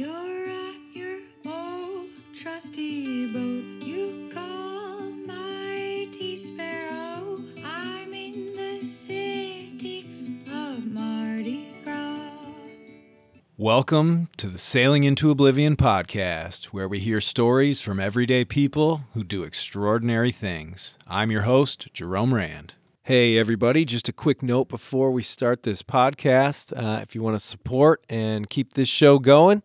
You're at your old trusty boat. You call mighty sparrow. I'm in the city of Mardi Gras. Welcome to the Sailing into Oblivion podcast, where we hear stories from everyday people who do extraordinary things. I'm your host, Jerome Rand. Hey, everybody, just a quick note before we start this podcast. Uh, if you want to support and keep this show going,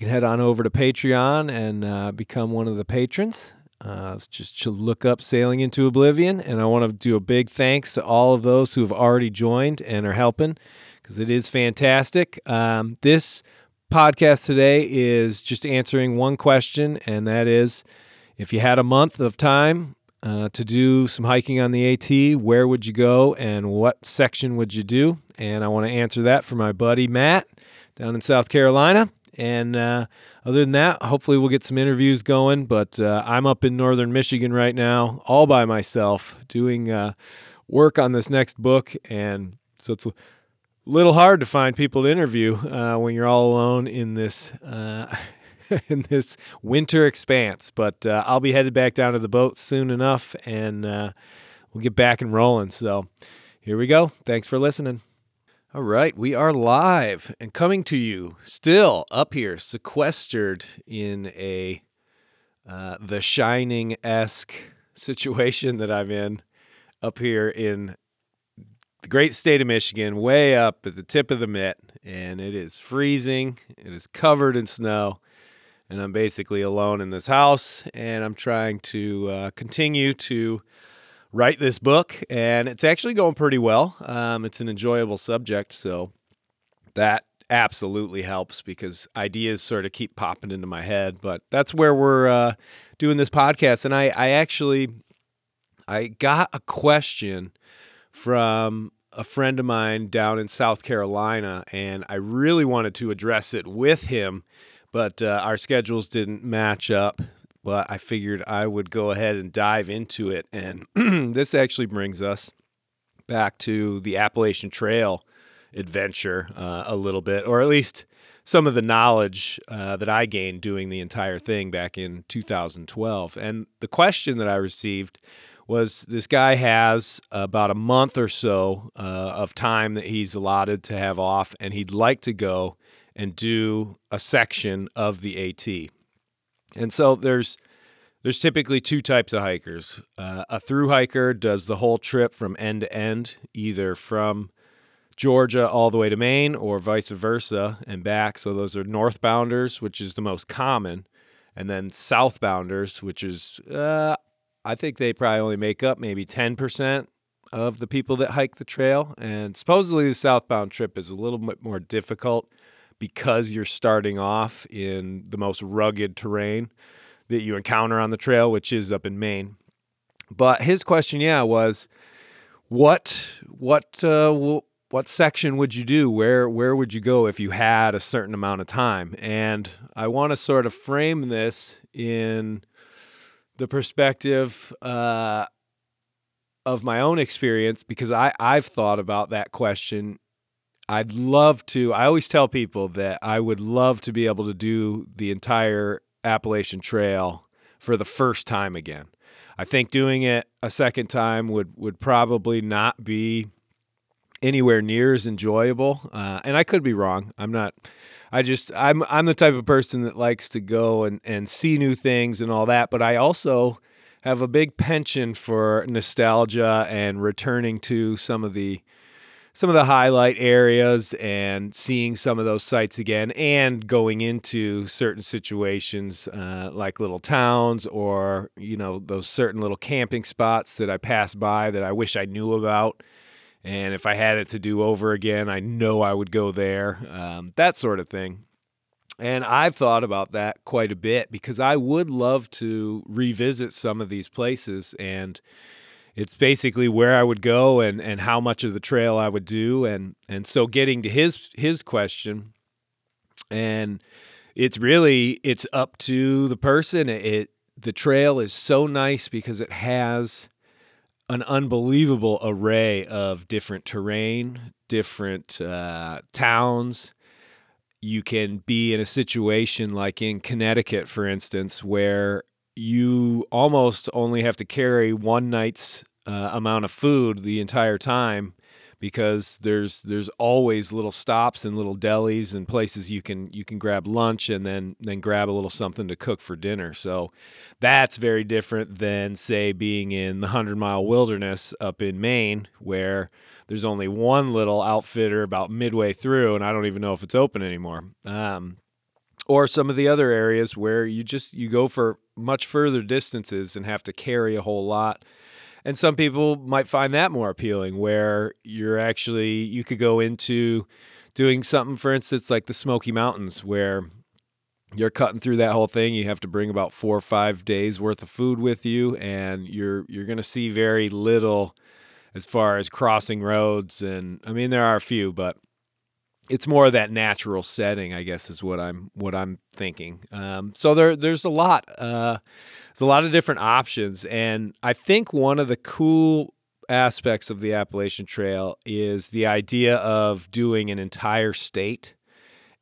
you can head on over to Patreon and uh, become one of the patrons. Uh, just to look up Sailing into Oblivion. And I want to do a big thanks to all of those who have already joined and are helping because it is fantastic. Um, this podcast today is just answering one question, and that is if you had a month of time uh, to do some hiking on the AT, where would you go and what section would you do? And I want to answer that for my buddy Matt down in South Carolina. And uh, other than that, hopefully we'll get some interviews going. But uh, I'm up in northern Michigan right now, all by myself, doing uh, work on this next book. And so it's a little hard to find people to interview uh, when you're all alone in this. Uh, in this winter expanse, but uh, I'll be headed back down to the boat soon enough, and we'll get back and rolling. So, here we go. Thanks for listening. All right, we are live and coming to you still up here, sequestered in a uh, The Shining esque situation that I'm in up here in the great state of Michigan, way up at the tip of the mitt, and it is freezing. It is covered in snow, and I'm basically alone in this house, and I'm trying to uh, continue to write this book, and it's actually going pretty well. Um, it's an enjoyable subject, so that absolutely helps because ideas sort of keep popping into my head. But that's where we're uh, doing this podcast, and I, I actually I got a question from a friend of mine down in South Carolina, and I really wanted to address it with him, but uh, our schedules didn't match up. But I figured I would go ahead and dive into it. And this actually brings us back to the Appalachian Trail adventure uh, a little bit, or at least some of the knowledge uh, that I gained doing the entire thing back in 2012. And the question that I received was this guy has about a month or so uh, of time that he's allotted to have off, and he'd like to go and do a section of the AT. And so there's there's typically two types of hikers. Uh, a through hiker does the whole trip from end to end, either from Georgia all the way to Maine or vice versa and back. So those are northbounders, which is the most common, and then southbounders, which is uh, I think they probably only make up maybe 10% of the people that hike the trail. And supposedly the southbound trip is a little bit more difficult because you're starting off in the most rugged terrain that you encounter on the trail, which is up in Maine. But his question, yeah, was what what uh, what section would you do? Where where would you go if you had a certain amount of time? And I want to sort of frame this in the perspective uh, of my own experience because I I've thought about that question. I'd love to. I always tell people that I would love to be able to do the entire Appalachian Trail for the first time again. I think doing it a second time would would probably not be anywhere near as enjoyable. Uh, and I could be wrong. I'm not. I just I'm I'm the type of person that likes to go and and see new things and all that. But I also have a big penchant for nostalgia and returning to some of the some of the highlight areas and seeing some of those sites again and going into certain situations uh, like little towns or you know those certain little camping spots that i pass by that i wish i knew about. And if i had it to do over again i know i would go there um, that sort of thing. And i've thought about that quite a bit because i would love to revisit some of these places and it's basically where I would go and and how much of the trail I would do. And and so getting to his his question and it's really it's up to the person. It the trail is so nice because it has an unbelievable array of different terrain different uh, towns. You can be in a situation like in Connecticut, for instance, where you almost only have to carry one night's uh, amount of food the entire time because there's there's always little stops and little delis and places you can you can grab lunch and then then grab a little something to cook for dinner. So that's very different than say being in the 100 mile wilderness up in Maine where there's only one little outfitter about midway through and I don't even know if it's open anymore. Um, or some of the other areas where you just you go for much further distances and have to carry a whole lot. And some people might find that more appealing where you're actually you could go into doing something for instance like the smoky mountains where you're cutting through that whole thing. You have to bring about four or five days worth of food with you and you're you're going to see very little as far as crossing roads. And i mean there are a few but it's more of that natural setting, I guess, is what I'm what I'm thinking. Um, so there there's a lot uh, there's a lot of different options, and I think one of the cool aspects of the Appalachian Trail is the idea of doing an entire state,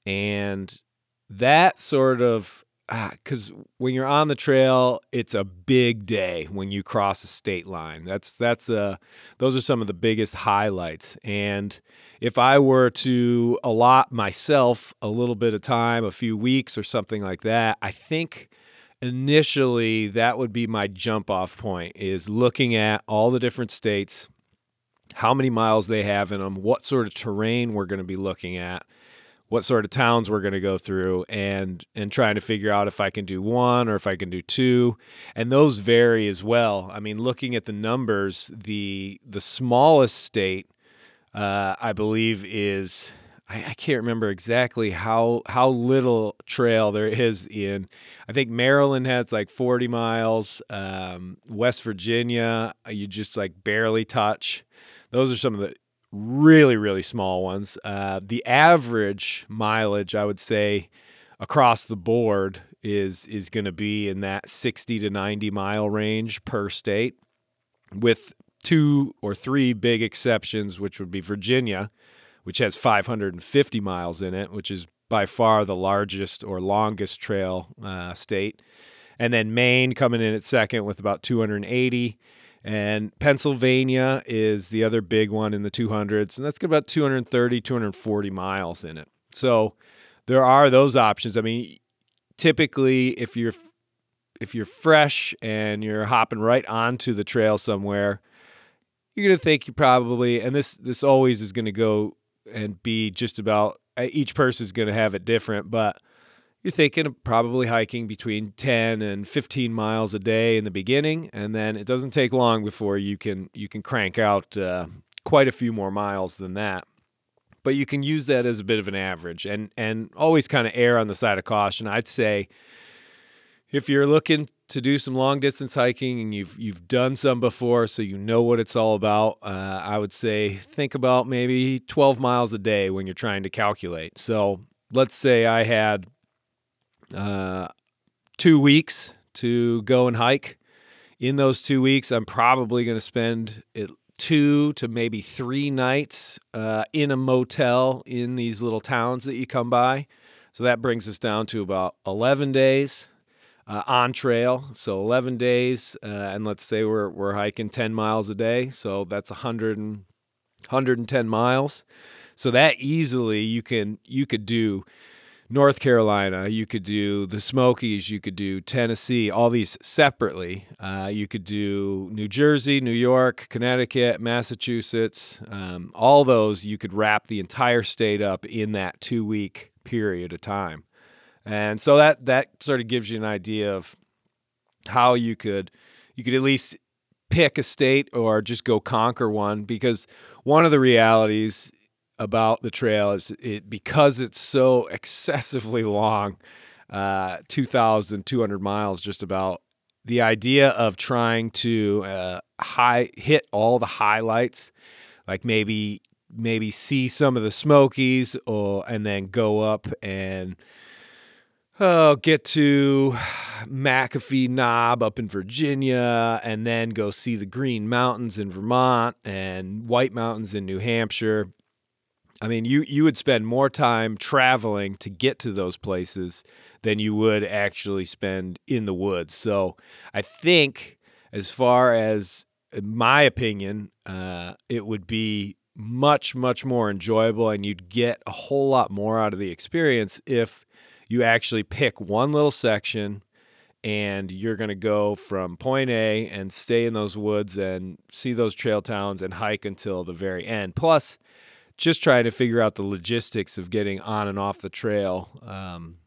and that sort of because ah, when you're on the trail, it's a big day when you cross a state line. That's that's uh those are some of the biggest highlights. And if I were to allot myself a little bit of time, a few weeks or something like that, I think initially that would be my jump off point is looking at all the different states, how many miles they have in them, what sort of terrain we're going to be looking at what sort of towns we're going to go through and and trying to figure out if I can do one or if I can do two. And those vary as well. I mean looking at the numbers the the smallest state uh, I believe is I, I, can't remember exactly how how little trail there is in I think Maryland has like 40 miles um, West Virginia you just like barely touch. Those are some of the really really small ones. Uh, the average mileage, I would say, across the board is is going to be in that 60 to 90 mile range per state, with two or three big exceptions, which would be Virginia, which has 550 miles in it, which is by far the largest or longest trail uh, state. And then Maine coming in at second with about 280. And Pennsylvania is the other big one in the 200s, and that's got about 230, 240 miles in it. So there are those options. I mean, typically, if you're if you're fresh and you're hopping right onto the trail somewhere, you're gonna think you probably, and this this always is gonna go and be just about eh, each person is gonna have it different, but you're thinking of probably hiking between 10 and 15 miles a day in the beginning and then it doesn't take long before you can you can crank out uh, quite a few more miles than that. But you can use that as a bit of an average and and always kind of err on the side of caution. I'd say if you're looking to do some long distance hiking and you've you've done some before so you know what it's all about uh, i would say think about maybe 12 miles a day when you're trying to calculate. So let's say i had uh, two weeks to go and hike. In those two weeks, I'm probably going to spend it two to maybe three nights uh, in a motel in these little towns that you come by. So that brings us down to about 11 days uh, on trail. So 11 days, uh, and let's say we're, we're hiking 10 miles a day. So that's 100 and, 110 miles. So that easily you can you could do North Carolina, you could do the Smokies, you could do Tennessee, all these separately. Uh, you could do New Jersey, New York, Connecticut, Massachusetts, um, all those. You could wrap the entire state up in that two week period of time. And so that that sort of gives you an idea of how you could you could at least pick a state or just go conquer one because one of the realities about the trail is it because it's so excessively long, uh, 2,200 miles, just about. The idea of trying to uh, high hit all the highlights, like maybe maybe see some of the Smokies, or and then go up and oh, get to McAfee Knob up in Virginia, and then go see the Green Mountains in Vermont and White Mountains in New Hampshire I mean, you you would spend more time traveling to get to those places than you would actually spend in the woods. So I think, as far as my opinion, uh, it would be much much more enjoyable, and you'd get a whole lot more out of the experience if you actually pick one little section and you're going to go from point A and stay in those woods and see those trail towns and hike until the very end. Plus, just trying to figure out the logistics of getting on and off the trail. Um,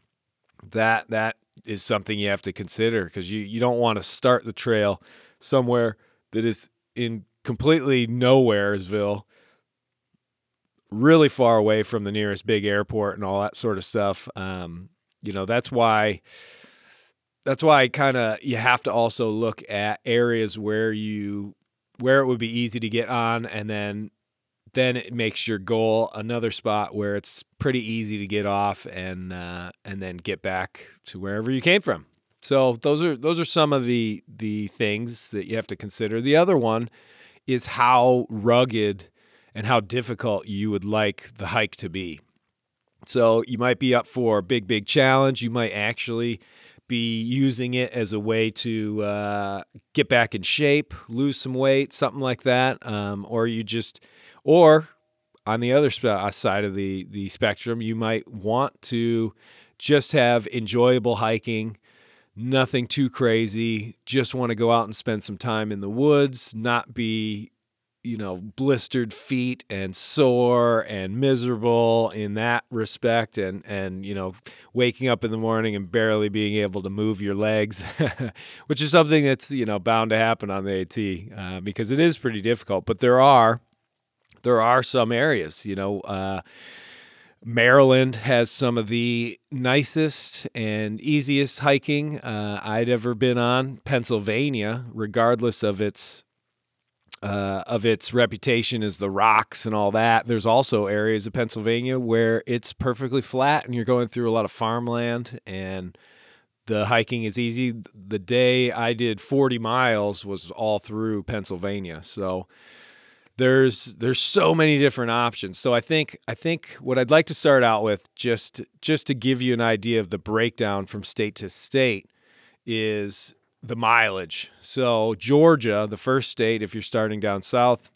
that that is something you have to consider because you, you don't want to start the trail somewhere that is in completely nowheresville really far away from the nearest big airport and all that sort of stuff um, you know that's why that's why kind of you have to also look at areas where you where it would be easy to get on and then then it makes your goal another spot where it's pretty easy to get off and uh, and then get back to wherever you came from. So those are those are some of the the things that you have to consider. The other one is how rugged and how difficult you would like the hike to be. So you might be up for a big big challenge. You might actually be using it as a way to uh, get back in shape, lose some weight, something like that, um, or you just or on the other uh, side of the the spectrum, you might want to just have enjoyable hiking, nothing too crazy, just want to go out and spend some time in the woods, not be you know blistered feet and sore and miserable in that respect and and you know waking up in the morning and barely being able to move your legs which is something that's you know bound to happen on the AT uh, because it is pretty difficult. But there are there are some areas, you know. Uh, Maryland has some of the nicest and easiest hiking uh, I'd ever been on. Pennsylvania, regardless of its uh, of its reputation as the rocks and all that, there's also areas of Pennsylvania where it's perfectly flat and you're going through a lot of farmland and the hiking is easy. The day I did 40 miles was all through Pennsylvania, so there's there's so many different options. So I think I think what I'd like to start out with just just to give you an idea of the breakdown from state to state is the mileage. So Georgia, the first state, if you're starting down south,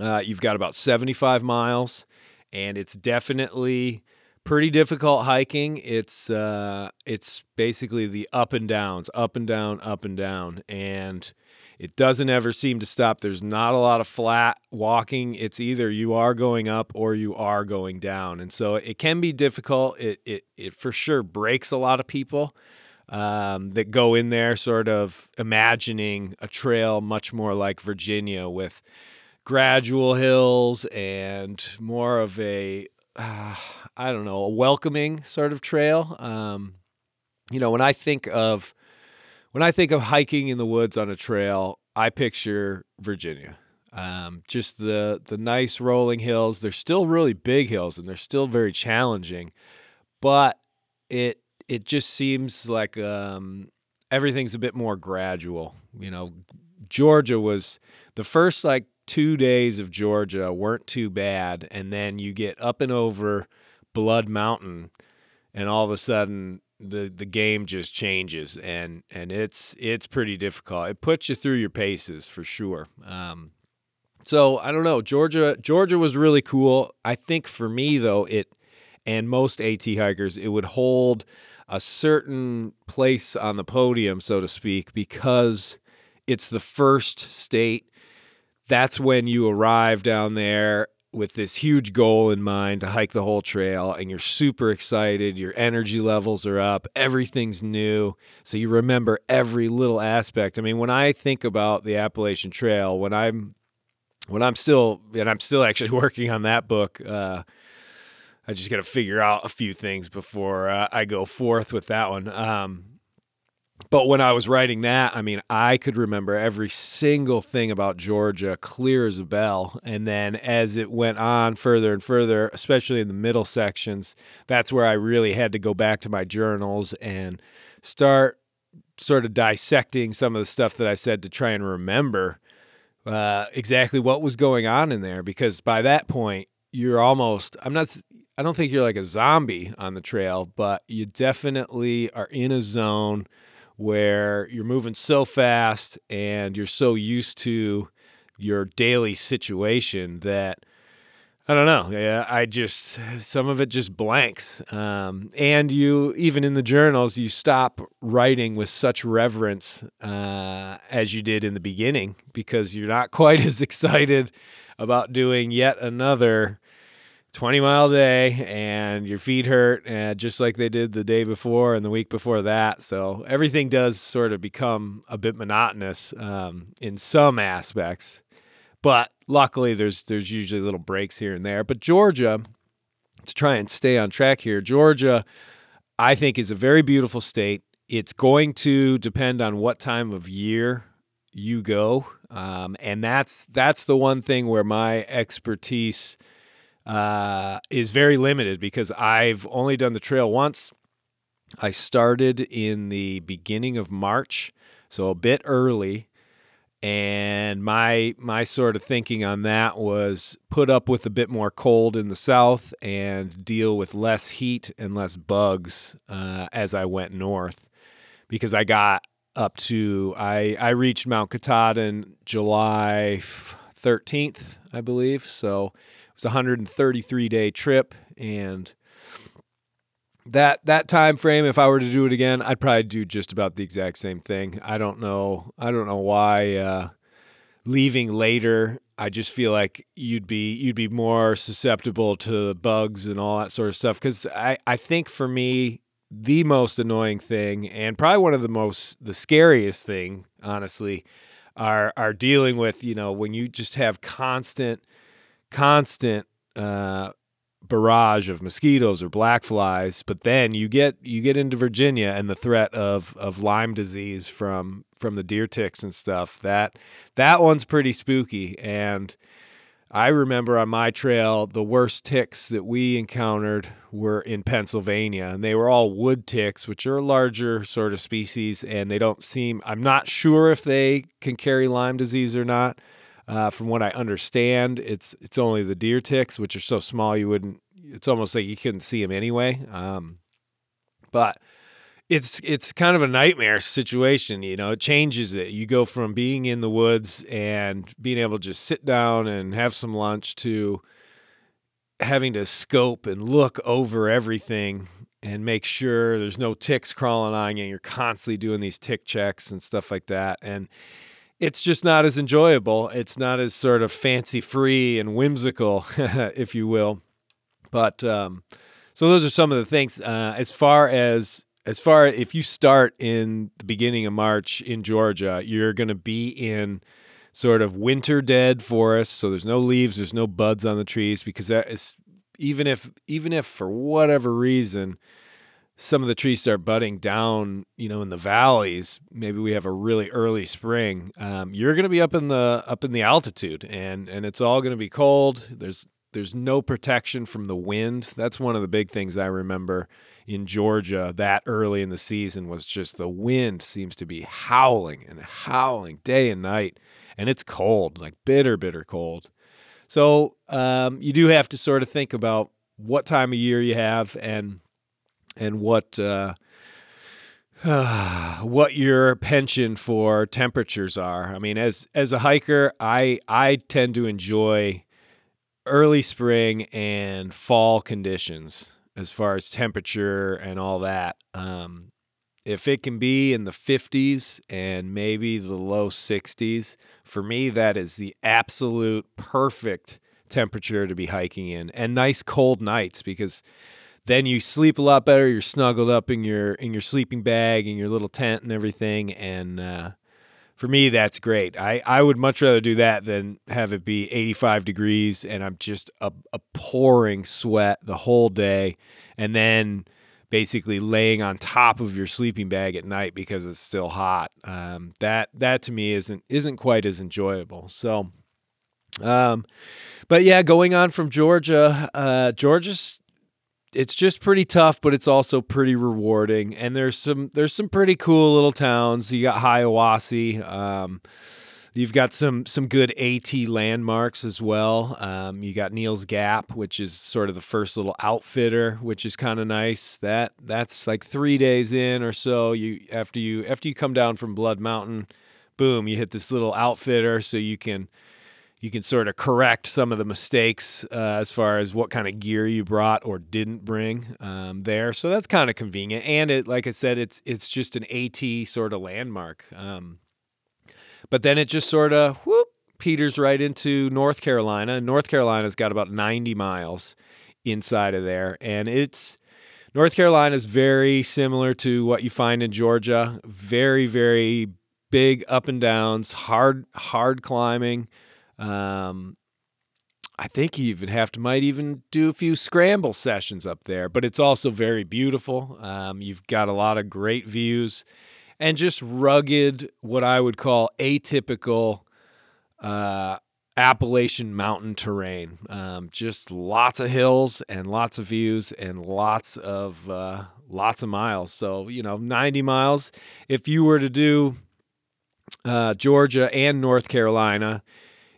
uh, you've got about 75 miles, and it's definitely pretty difficult hiking. It's uh, it's basically the up and downs, up and down, up and down, and it doesn't ever seem to stop. There's not a lot of flat walking. It's either you are going up or you are going down. And so it can be difficult. It, it, it for sure breaks a lot of people um, that go in there sort of imagining a trail much more like Virginia with gradual hills and more of a, uh, I don't know, a welcoming sort of trail. Um, you know, when I think of when I think of hiking in the woods on a trail, I picture Virginia. Um, just the the nice rolling hills. They're still really big hills and they're still very challenging, but it it just seems like um, everything's a bit more gradual. You know, Georgia was the first like two days of Georgia weren't too bad, and then you get up and over Blood Mountain, and all of a sudden the the game just changes and and it's it's pretty difficult. It puts you through your paces for sure. Um, so I don't know. Georgia Georgia was really cool. I think for me though it and most AT hikers it would hold a certain place on the podium so to speak because it's the first state that's when you arrive down there with this huge goal in mind to hike the whole trail and you're super excited your energy levels are up everything's new so you remember every little aspect. I mean when i think about the appalachian trail when i'm when i'm still and i'm still actually working on that book uh, i just got to figure out a few things before uh, i go forth with that one. Um, but when I was writing that, I mean, I could remember every single thing about Georgia clear as a bell. And then as it went on further and further, especially in the middle sections, that's where I really had to go back to my journals and start sort of dissecting some of the stuff that I said to try and remember uh, exactly what was going on in there. Because by that point, you're almost I'm not I don't think you're like a zombie on the trail, but you definitely are in a zone where you're moving so fast and you're so used to your daily situation that I don't know. Yeah, I just some of it just blanks. Um, and you even in the journals, you stop writing with such reverence uh, as you did in the beginning because you're not quite as excited about doing yet another 20 mile day and your feet hurt uh, just like they did the day before and the week before that so everything does sort of become a bit monotonous um, in some aspects but luckily, there's there's usually little breaks here and there. But Georgia, to try and stay on track here, Georgia, I think is a very beautiful state. It's going to depend on what time of year you go, um, and that's that's the one thing where my expertise uh, is very limited because I've only done the trail once. I started in the beginning of March, so a bit early and my my sort of thinking on that was put up with a bit more cold in the south and deal with less heat and less bugs uh, as I went north because I got up to I I reached Mount Katahdin July 13th I believe so was a 133 day trip and that that time frame if i were to do it again i'd probably do just about the exact same thing. I don't know i don't know why uh, leaving later i just feel like you'd be you'd be more susceptible to bugs and all that sort of stuff because i i think for me the most annoying thing and probably one of the most the scariest thing honestly are are dealing with you know when you just have constant constant uh barrage of mosquitoes or black flies but then you get you get into Virginia and the threat of of Lyme disease from from the deer ticks and stuff that that one's pretty spooky. And I remember on my trail the worst ticks that we encountered were in Pennsylvania and they were all wood ticks which are a larger sort of species and they don't seem I'm not sure if they can carry Lyme disease or not uh, from what I understand, it's it's only the deer ticks, which are so small you wouldn't. It's almost like you couldn't see them anyway. Um, but it's it's kind of a nightmare situation. You know, it changes it. You go from being in the woods and being able to just sit down and have some lunch to having to scope and look over everything and make sure there's no ticks crawling on you. And you're constantly doing these tick checks and stuff like that. And it's just not as enjoyable. It's not as sort of fancy free and whimsical, if you will. But um, so those are some of the things. Uh, as far as as far if you start in the beginning of March in Georgia, you're going to be in sort of winter dead forest. So there's no leaves, there's no buds on the trees because that is even if even if for whatever reason some of the trees start budding down, you know, in the valleys, maybe we have a really early spring. Um, you're going to be up in the up in the altitude, and and it's all going to be cold. There's there's no protection from the wind. That's one of the big things I remember in Georgia that early in the season was just the wind seems to be howling and howling day and night, and it's cold, like bitter, bitter cold. So um, you do have to sort of think about what time of year you have and and what uh, what your penchant for temperatures are. I mean, as as a hiker, I I tend to enjoy early spring and fall conditions as far as temperature and all that. Um, if it can be in the 50s and maybe the low 60s, for me, that is the absolute perfect temperature to be hiking in. And nice cold nights because then you sleep a lot better. You're snuggled up in your in your sleeping bag in your little tent and everything. And uh, for me, that's great. I, I would much rather do that than have it be 85 degrees and I'm just a, a pouring sweat the whole day, and then basically laying on top of your sleeping bag at night because it's still hot. Um, that that to me isn't isn't quite as enjoyable. So. Um, but yeah, going on from Georgia, uh, Georgia's it's just pretty tough, but it's also pretty rewarding. And there's some there's some pretty cool little towns. You got Hiawassee. Um, You've got some some good AT landmarks as well. Um, you got Neel's Gap, which is sort of the first little outfitter, which is kind of nice. That that's like three days in or so. You after you after you come down from Blood Mountain, boom, you hit this little outfitter, so you can you can sort of correct some of the mistakes uh, as far as what kind of gear you brought or didn't bring um, there. So that's kind of convenient. And it, like I said, it's it's just an AT sort of landmark. Um, but then it just sort of whoop peters right into North Carolina. North Carolina's got about 90 miles inside of there, and it's North Carolina is very similar to what you find in Georgia. Very very big up and downs, hard hard climbing. Um, I think you even have to might even do a few scramble sessions up there, but it's also very beautiful. Um, you've got a lot of great views and just rugged, what I would call atypical uh, Appalachian mountain terrain. Um, just lots of hills and lots of views and lots of uh, lots of miles. So you know, 90 miles. If you were to do uh, Georgia and North Carolina,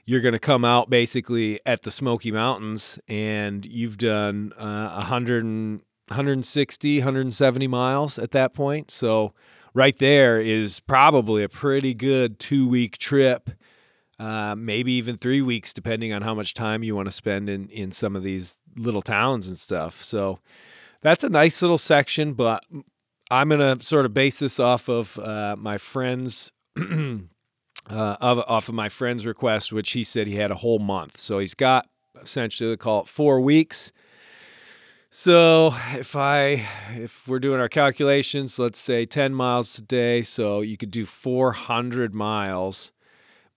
you're going to come out basically at the Smoky Mountains, and you've done uh, 100 160, 170 miles at that point. So right there is probably a pretty good two week trip, uh, maybe even three weeks, depending on how much time you want to spend in, in some of these little towns and stuff. So that's a nice little section, but I'm going to sort of base this off of uh, my friend's. uh, of, off of my friend's request, which he said he had a whole month. So he's got essentially, they call it four weeks. So if I if we're doing our calculations, let's say 10 miles a day, so you could do 400 miles,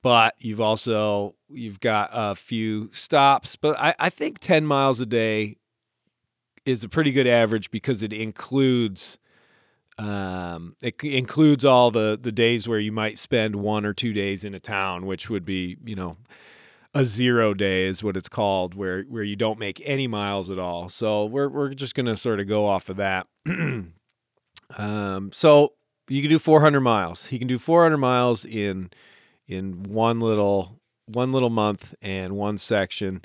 but you've also you've got a few stops. But I, I think 10 miles a day is a pretty good average because it includes um, it includes all the the days where you might spend one or two days in a town, which would be you know a zero day is what it's called, where where you don't make any miles at all. So we're we're just gonna sort of go off of that. um, so you can do 400 miles. He can do 400 miles in in one little one little month and one section.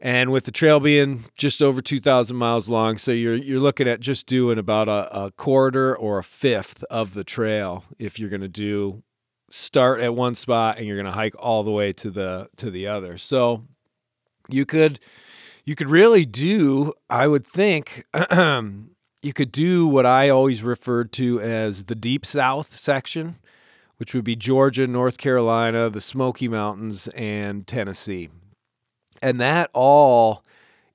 And with the trail being just over 2,000 miles long, so you're you're looking at just doing about a, a quarter or a fifth of the trail if you're going to do start at one spot and you're going to hike all the way to the to the other. So you could you could really do I would think you could do what I always referred to as the deep south section, which would be Georgia, North Carolina, the Smoky Mountains and Tennessee. And that all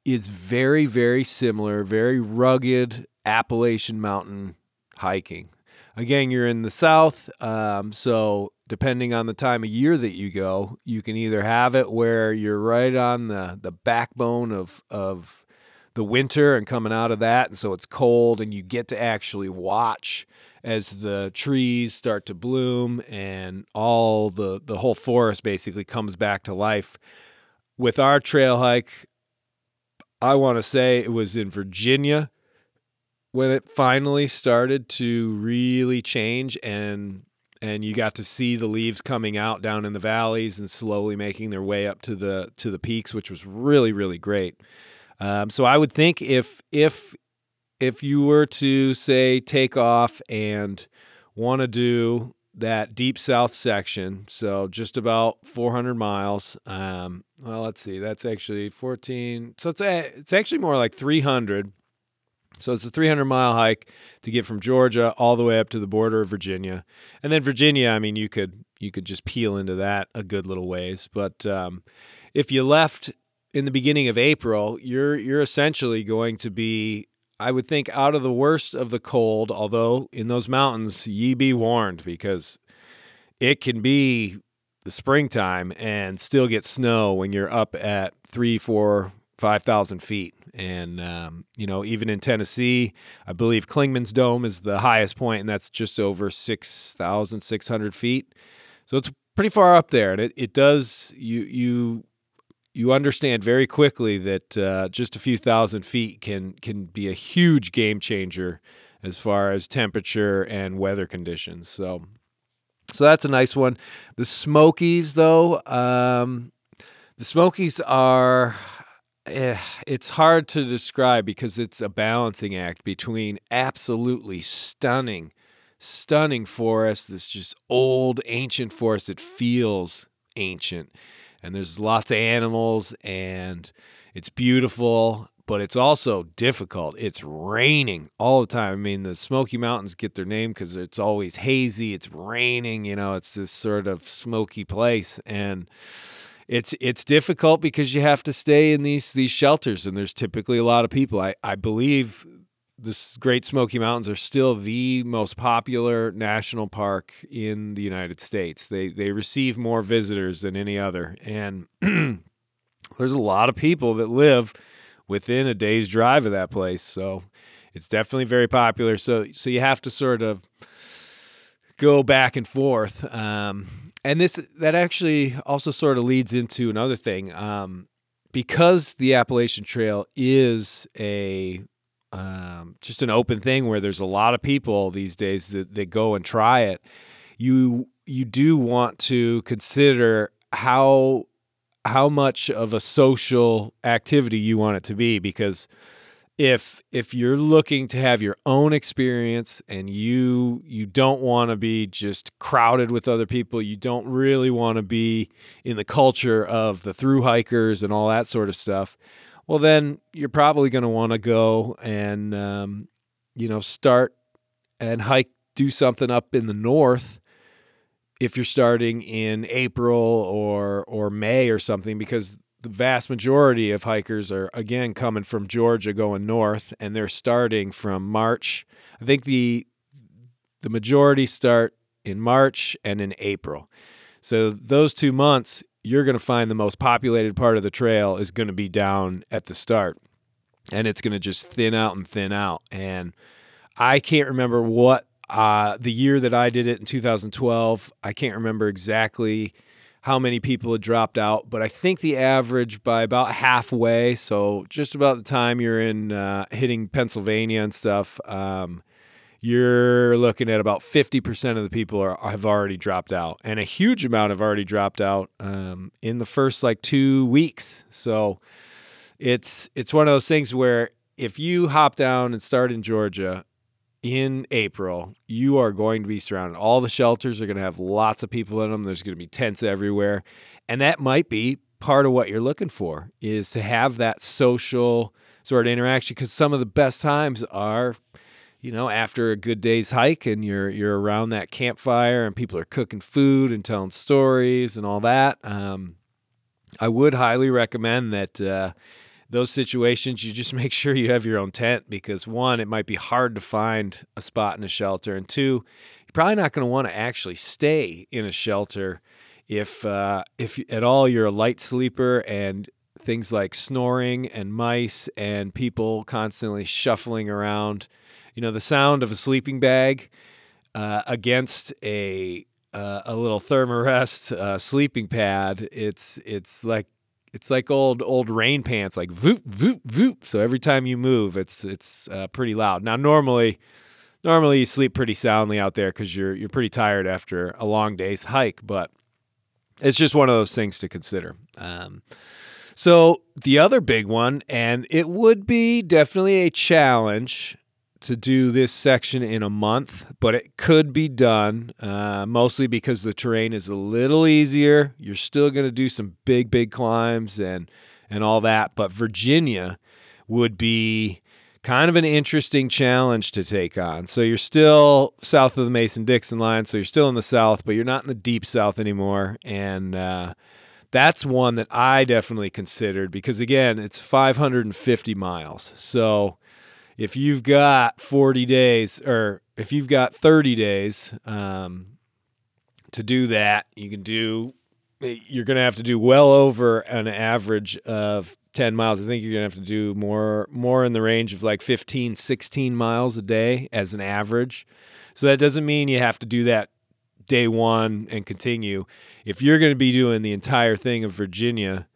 is very very similar, very rugged Appalachian mountain hiking. Again, you're in the South, um, so depending on the time of year that you go, you can either have it where you're right on the the backbone of of the winter and coming out of that, and so it's cold, and you get to actually watch as the trees start to bloom and all the the whole forest basically comes back to life. With our trail hike, I want to say it was in Virginia when it finally started to really change and and you got to see the leaves coming out down in the valleys and slowly making their way up to the to the peaks which was really really great. Um, so i would think if if if you were to say take off and want to do that deep south section so just about 400 miles um, well let's see that's actually 14 so it's a, it's actually more like 300 so it's a 300 mile hike to get from Georgia all the way up to the border of Virginia, and then Virginia. I mean, you could you could just peel into that a good little ways. But um, if you left in the beginning of April, you're you're essentially going to be, I would think, out of the worst of the cold. Although in those mountains, ye be warned because it can be the springtime and still get snow when you're up at three, four, five thousand feet. And, um, you know, even in Tennessee, I believe Clingman's Dome is the highest point, and that's just over 6,600 feet. So it's pretty far up there. And it, it does, you, you, you understand very quickly that uh, just a few thousand feet can can be a huge game changer as far as temperature and weather conditions. So, So that's a nice one. The Smokies, though, um, the Smokies are. Eh, it's hard to describe because it's a balancing act between absolutely stunning, stunning forest, this just old, ancient forest that feels ancient. And there's lots of animals and it's beautiful, but it's also difficult. It's raining all the time. I mean, the Smoky Mountains get their name because it's always hazy. It's raining. You know, it's this sort of smoky place, and it's it's difficult because you have to stay in these these shelters, and there's typically a lot of people. I I believe the Great Smoky Mountains are still the most popular national park in the United States. They they receive more visitors than any other, and there's a lot of people that live within a day's drive of that place. So it's definitely very popular. So so you have to sort of go back and forth. Um, and this that actually also sort of leads into another thing. Um, because the Appalachian Trail is a um, just an open thing where there's a lot of people these days that, that go and try it. You you do want to consider how how much of a social activity you want it to be because if if you're looking to have your own experience and you you don't want to be just crowded with other people you don't really want to be in the culture of the through hikers and all that sort of stuff well then you're probably going to want to go and um, you know start and hike do something up in the north if you're starting in April or or May or something because the vast majority of hikers are again coming from Georgia going north and they're starting from March. I think the the majority start in March and in April. So those 2 months you're going to find the most populated part of the trail is going to be down at the start. And it's going to just thin out and thin out and I can't remember what uh, the year that I did it in 2012, I can't remember exactly how many people had dropped out, but I think the average by about halfway, so just about the time you're in uh, hitting Pennsylvania and stuff, um, you're looking at about 50% of the people are have already dropped out, and a huge amount have already dropped out um, in the first like two weeks. So it's it's one of those things where if you hop down and start in Georgia in April, you are going to be surrounded. All the shelters are going to have lots of people in them. There's going to be tents everywhere. And that might be part of what you're looking for is to have that social sort of interaction because some of the best times are you know after a good day's hike and you're you're around that campfire and people are cooking food and telling stories and all that um, i would highly recommend that uh, those situations, you just make sure you have your own tent because one, it might be hard to find a spot in a shelter, and two, you're probably not going to want to actually stay in a shelter if uh, if at all you're a light sleeper and things like snoring and mice and people constantly shuffling around. You know, the sound of a sleeping bag uh, against a uh, a little thermarest uh, sleeping pad. It's it's like it's like old old rain pants, like voop voop voop. So every time you move, it's it's uh, pretty loud. Now normally, normally you sleep pretty soundly out there because you're you're pretty tired after a long day's hike, but it's just one of those things to consider. Um, so the other big one, and it would be definitely a challenge to do this section in a month, but it could be done uh, mostly because the terrain is a little easier. You're still going to do some big, big climbs and and all that, but Virginia would be kind of an interesting challenge to take on. So you're still south of the Mason Dixon line, so you're still in the south, but you're not in the deep south anymore, and uh, that's one that I definitely considered because again, it's 550 miles, so if you've got 40 days or if you've got 30 days um, to do that, you can do, you're going to have to do well over an average of 10 miles. I think you're going to have to do more, more in the range of like 15, 16 miles a day as an average. So that doesn't mean you have to do that day one and continue. If you're going to be doing the entire thing of Virginia,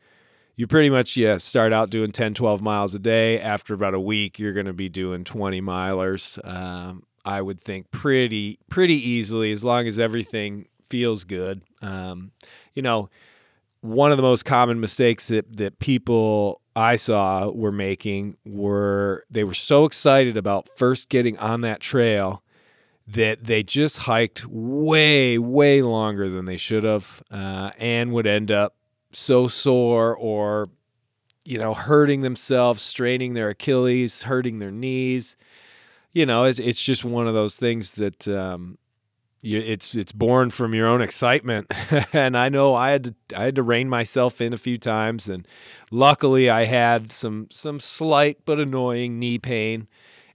you pretty much yeah start out doing 10 12 miles a day after about a week you're going to be doing 20 milers um, i would think pretty pretty easily as long as everything feels good. Um, you know, one of the most common mistakes that that people I saw were making were they were so excited about first getting on that trail that they just hiked way way longer than they should have uh, and would end up so sore or you know hurting themselves straining their achilles hurting their knees. You know it's, it's just one of those things that um, you, it's it's born from your own excitement. And i know i had to i had to rein myself in a few times and luckily i had some some slight but annoying knee pain.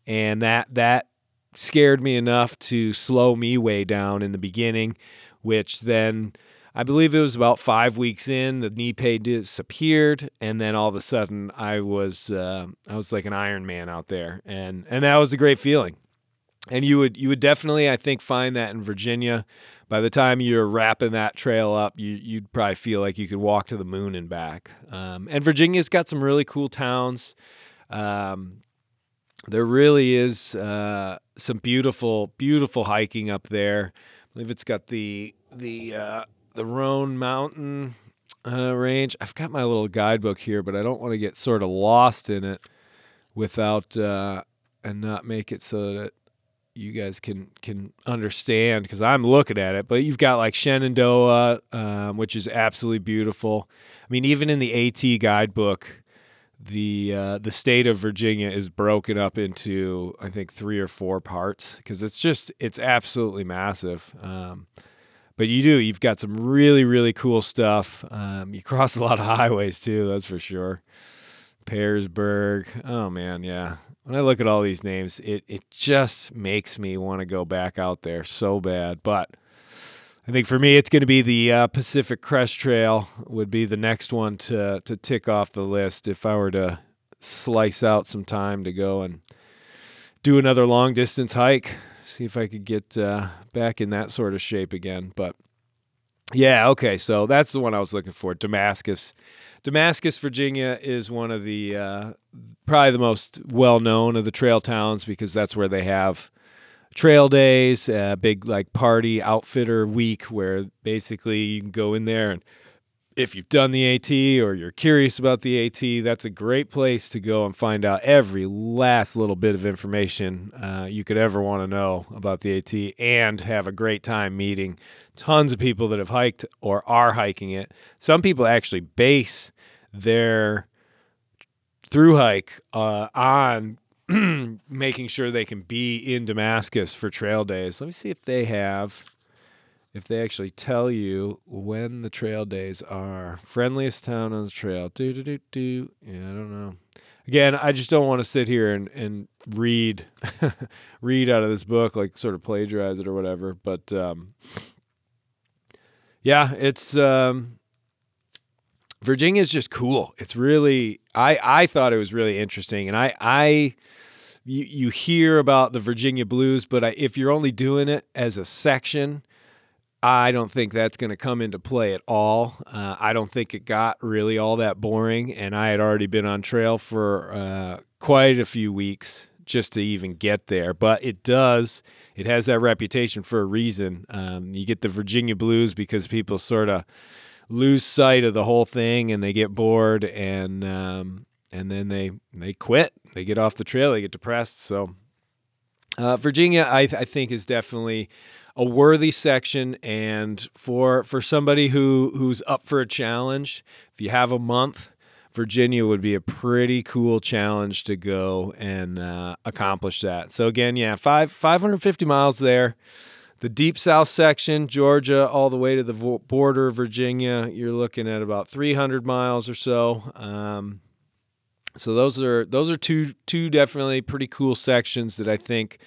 And that that scared me enough to slow me way down in the beginning which then I believe it was about five weeks in, the knee pain disappeared, and then all of a sudden I was uh, I was like an Iron Man out there, and and that was a great feeling. And you would you would definitely I think find that in Virginia. By the time you're wrapping that trail up, you you'd probably feel like you could walk to the moon and back. Um, and Virginia's got some really cool towns. Um, there really is uh, some beautiful beautiful hiking up there. I believe it's got the the uh, the Roan Mountain uh, range. I've got my little guidebook here, but I don't want to get sort of lost in it without uh, and not make it so that you guys can can understand because I'm looking at it. But you've got like Shenandoah, um, which is absolutely beautiful. I mean, even in the AT guidebook, the uh, the state of Virginia is broken up into I think three or four parts because it's just it's absolutely massive. Um, but you do. You've got some really, really cool stuff. Um, you cross a lot of highways too, that's for sure. Pearisburg. Oh man, yeah. When I look at all these names, it it just makes me want to go back out there so bad. But I think for me, it's going to be the uh, Pacific Crest Trail would be the next one to to tick off the list if I were to slice out some time to go and do another long distance hike see if I could get uh, back in that sort of shape again. But yeah, okay. So that's the one I was looking for. Damascus, Damascus, Virginia is one of the uh, probably the most well known of the trail towns because that's where they have trail days, a big like party outfitter week where basically you can go in there and if you've done the AT or you're curious about the AT, that's a great place to go and find out every last little bit of information uh, you could ever want to know about the AT and have a great time meeting tons of people that have hiked or are hiking it. Some people actually base their through hike uh, on making sure they can be in Damascus for trail days. Let me see if they have if they actually tell you when the trail days are. Friendliest town on the trail. Do do do do. Yeah, I don't know. Again, I just don't want to sit here and, and read read out of this book, like sort of plagiarize it or whatever. But um, yeah, it's um, Virginia is just cool. It's really I I thought it was really interesting, and I I you you hear about the Virginia blues, but I, if you're only doing it as a section I don't think that's going to come into play at all. Uh, I don't think it got really all that boring, and I had already been on trail for uh, quite a few weeks just to even get there. But it does, it has that reputation for a reason. Um, you get the Virginia blues because people sort of lose sight of the whole thing and they get bored and um, and then they they quit. They get off the trail. They get depressed. So uh, Virginia, I, I think, is definitely a worthy section and for for somebody who who's up for a challenge if you have a month virginia would be a pretty cool challenge to go and uh, accomplish that. So again yeah five 550 miles there. The deep south section georgia all the way to the border of virginia you're looking at about 300 miles or so. Um, so those are those are two two definitely pretty cool sections that i think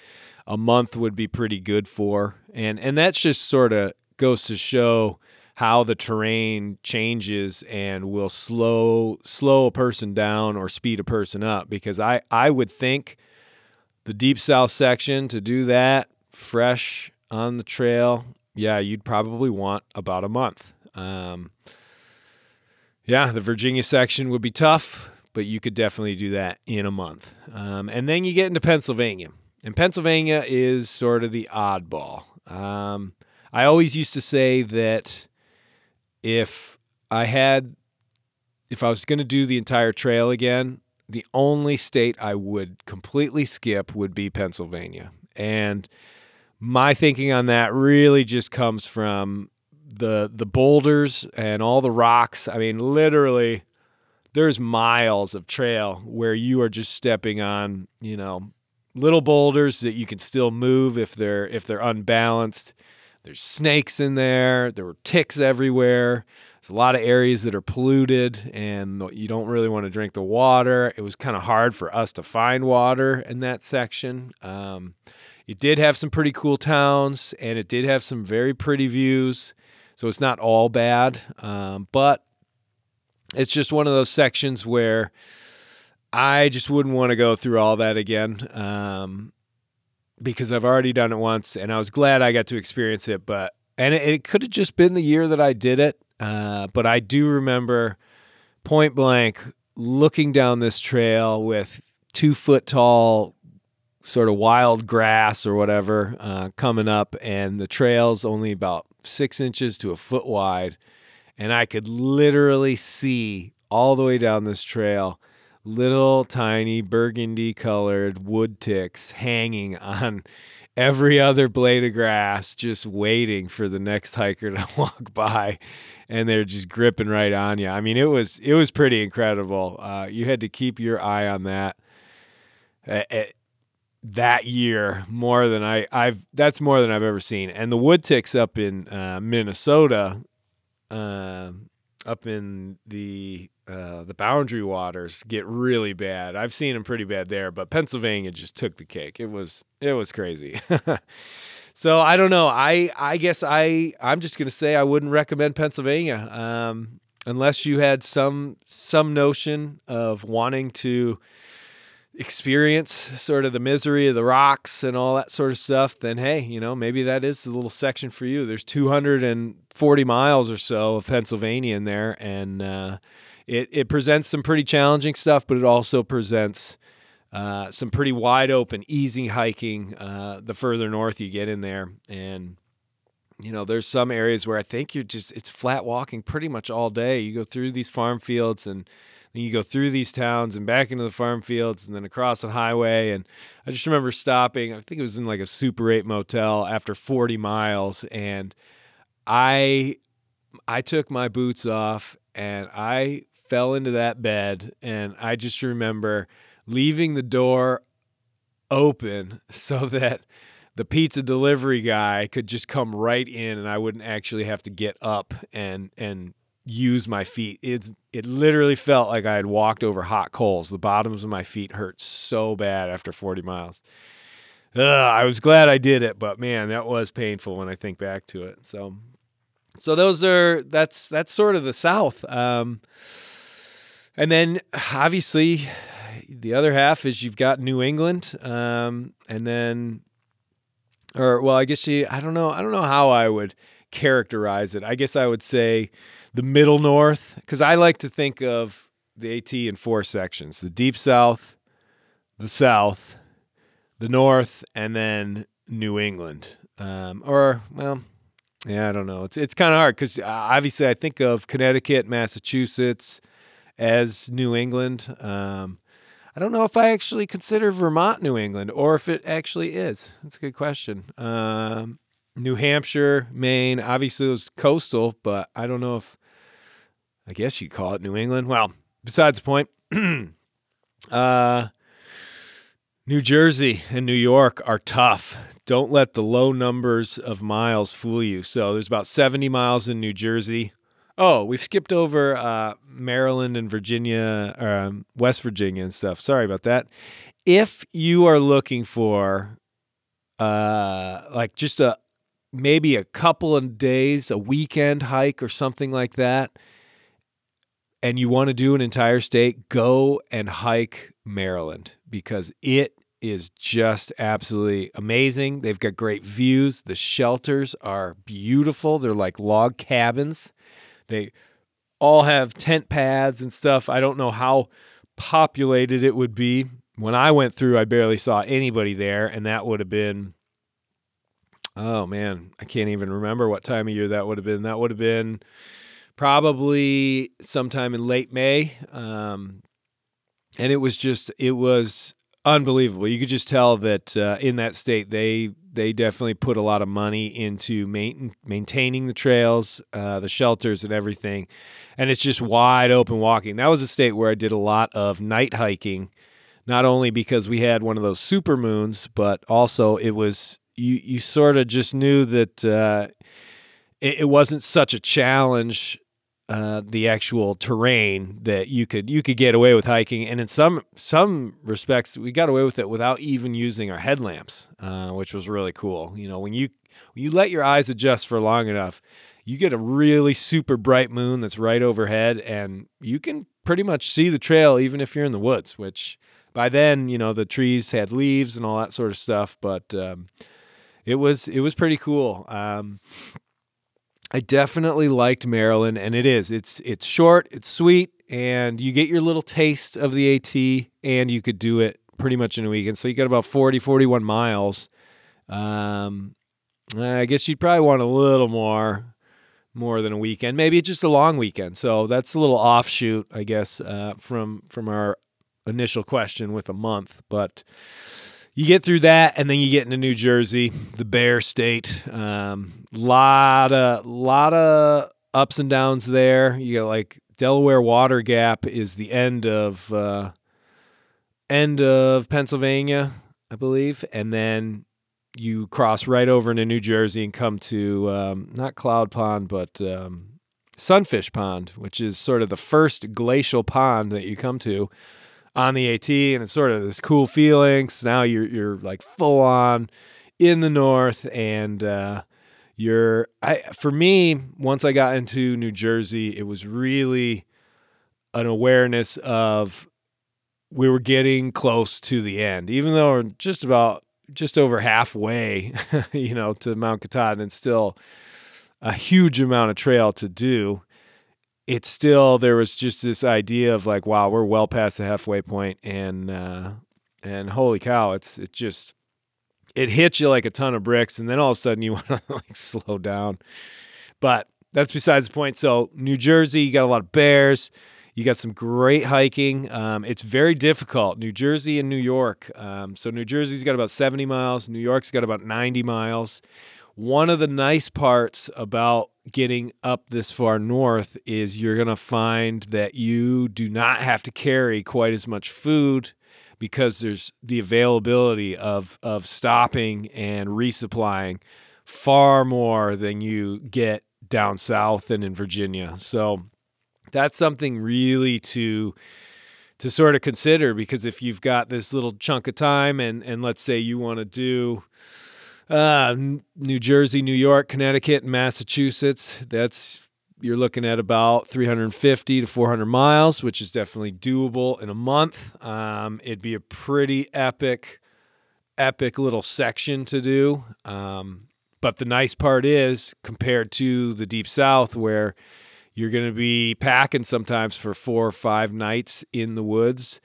a month would be pretty good for. And and that's just sort of goes to show how the terrain changes and will slow slow a person down or speed a person up because I I would think the deep south section to do that fresh on the trail, yeah, you'd probably want about a month. Um, yeah, the Virginia section would be tough, but you could definitely do that in a month. Um, and then you get into Pennsylvania. And Pennsylvania is sort of the oddball. Um, I always used to say that if I had, if I was going to do the entire trail again, the only state I would completely skip would be Pennsylvania. And my thinking on that really just comes from the the boulders and all the rocks. I mean, literally there's miles of trail where you are just stepping on, you know, little boulders that you can still move if they're if they're unbalanced. There's snakes in there. There were ticks everywhere. There's a lot of areas that are polluted and you don't really want to drink the water. It was kind of hard for us to find water in that section. Um, it did have some pretty cool towns and it did have some very pretty views. So it's not all bad. Um, but it's just one of those sections where I just wouldn't want to go through all that again. Um, because I've already done it once and I was glad I got to experience it. But, and it, it could have just been the year that I did it. Uh, but I do remember point blank looking down this trail with two foot tall sort of wild grass or whatever uh, coming up, and the trail's only about six inches to a foot wide. And I could literally see all the way down this trail little tiny burgundy colored wood ticks hanging on every other blade of grass, just waiting for the next hiker to walk by and they're just gripping right on you. I mean, it was it was pretty incredible. Uh, you had to keep your eye on that. Uh, uh, that year more than I I've that's more than I've ever seen. And the wood ticks up in uh, Minnesota, uh, up in the uh, the boundary waters get really bad. I've seen them pretty bad there, but Pennsylvania just took the cake. It was it was crazy. So I don't know. I I guess I I'm just gonna say I wouldn't recommend Pennsylvania um, unless you had some some notion of wanting to experience sort of the misery of the rocks and all that sort of stuff. Then hey, you know maybe that is the little section for you. There's 240 miles or so of Pennsylvania in there, and uh, it it presents some pretty challenging stuff, but it also presents uh, some pretty wide open, easy hiking uh, the further north you get in there. And, you know, there's some areas where I think you're just, it's flat walking pretty much all day. You go through these farm fields and then you go through these towns and back into the farm fields and then across the highway. And I just remember stopping, I think it was in like a Super 8 motel after 40 miles. And I, I took my boots off and I fell into that bed. And I just remember, leaving the door open so that the pizza delivery guy could just come right in and I wouldn't actually have to get up and and use my feet. It's it literally felt like I had walked over hot coals. The bottoms of my feet hurt so bad after 40 miles. Ugh, I was glad I did it, but man, that was painful when I think back to it. So so those are that's that's sort of the south. Um, and then obviously the other half is you've got New England, um, and then, or well, I guess you. I don't know. I don't know how I would characterize it. I guess I would say the middle north because I like to think of the AT in four sections: the deep south, the south, the north, and then New England. Um, or well, yeah, I don't know. It's it's kind of hard because uh, obviously I think of Connecticut, Massachusetts as New England. Um, I don't know if I actually consider Vermont New England or if it actually is. That's a good question. Um, New Hampshire, Maine, obviously it was coastal, but I don't know if I guess you'd call it New England. Well, besides the point, uh, New Jersey and New York are tough. Don't let the low numbers of miles fool you. So there's about 70 miles in New Jersey, Oh, we've skipped over uh, Maryland and Virginia, um, West Virginia and stuff. Sorry about that. If you are looking for uh, like just a maybe a couple of days, a weekend hike or something like that, and you want to do an entire state, go and hike Maryland because it is just absolutely amazing. They've got great views. The shelters are beautiful. They're like log cabins they all have tent pads and stuff. I don't know how populated it would be. When I went through, I barely saw anybody there, and that would have been oh man, I can't even remember what time of year that would have been. That would have been probably sometime in late May. Um, and it was just, it was unbelievable. You could just tell that uh, in that state, they they definitely put a lot of money into main, maintaining the trails, uh, the shelters, and everything. And it's just wide open walking. That was a state where I did a lot of night hiking, not only because we had one of those super moons, but also it was you you sort of just knew that uh, it, it, wasn't such a challenge. Uh, the actual terrain that you could you could get away with hiking, and in some some respects, we got away with it without even using our headlamps, uh, which was really cool. You know, when you when you let your eyes adjust for long enough, you get a really super bright moon that's right overhead, and you can pretty much see the trail even if you're in the woods. Which by then, you know, the trees had leaves and all that sort of stuff, but um, it was it was pretty cool. Um, I definitely liked Maryland, and it is. It's it's short, it's sweet, and you get your little taste of the AT, and you could do it pretty much in a weekend. So you got about 40, 41 miles. Um, I guess you'd probably want a little more, more than a weekend. Maybe just a long weekend. So that's a little offshoot, I guess, uh, from from our initial question with a month, but you get through that, and then you get into New Jersey, the Bear State. Um, lot of lot of ups and downs there. You got like Delaware Water Gap is the end of uh, end of Pennsylvania, I believe, and then you cross right over into New Jersey and come to um, not Cloud Pond, but um, Sunfish Pond, which is sort of the first glacial pond that you come to on the AT, and it's sort of this cool feelings. Now you're you're like full on in the north, and uh, you're I for me once I got into New Jersey, it was really an awareness of we were getting close to the end, even though we're just about just over halfway, you know, to Mount Katahdin, and still a huge amount of trail to do it's still there was just this idea of like, wow, we're well past the halfway point, and uh, and holy cow, it's it just it hits you like a ton of bricks, and then all of a sudden you want to like slow down. But that's besides the point. So New Jersey, you got a lot of bears. You got some great hiking. Um, it's very difficult. New Jersey and New York. Um, so New Jersey's got about 70 miles. New York's got about 90 miles. One of the nice parts about getting up this far north is you're going to find that you do not have to carry quite as much food because there's the availability of of stopping and resupplying far more than you get down south and in Virginia. So that's something really to to sort of consider because if you've got this little chunk of time and and let's say you want to do uh, New Jersey, New York, Connecticut, Massachusetts. That's you're looking at about 350 to 400 miles, which is definitely doable in a month. Um, it'd be a pretty epic, epic little section to do. Um, but the nice part is, compared to the deep south, where you're going to be packing sometimes for four or five nights in the woods,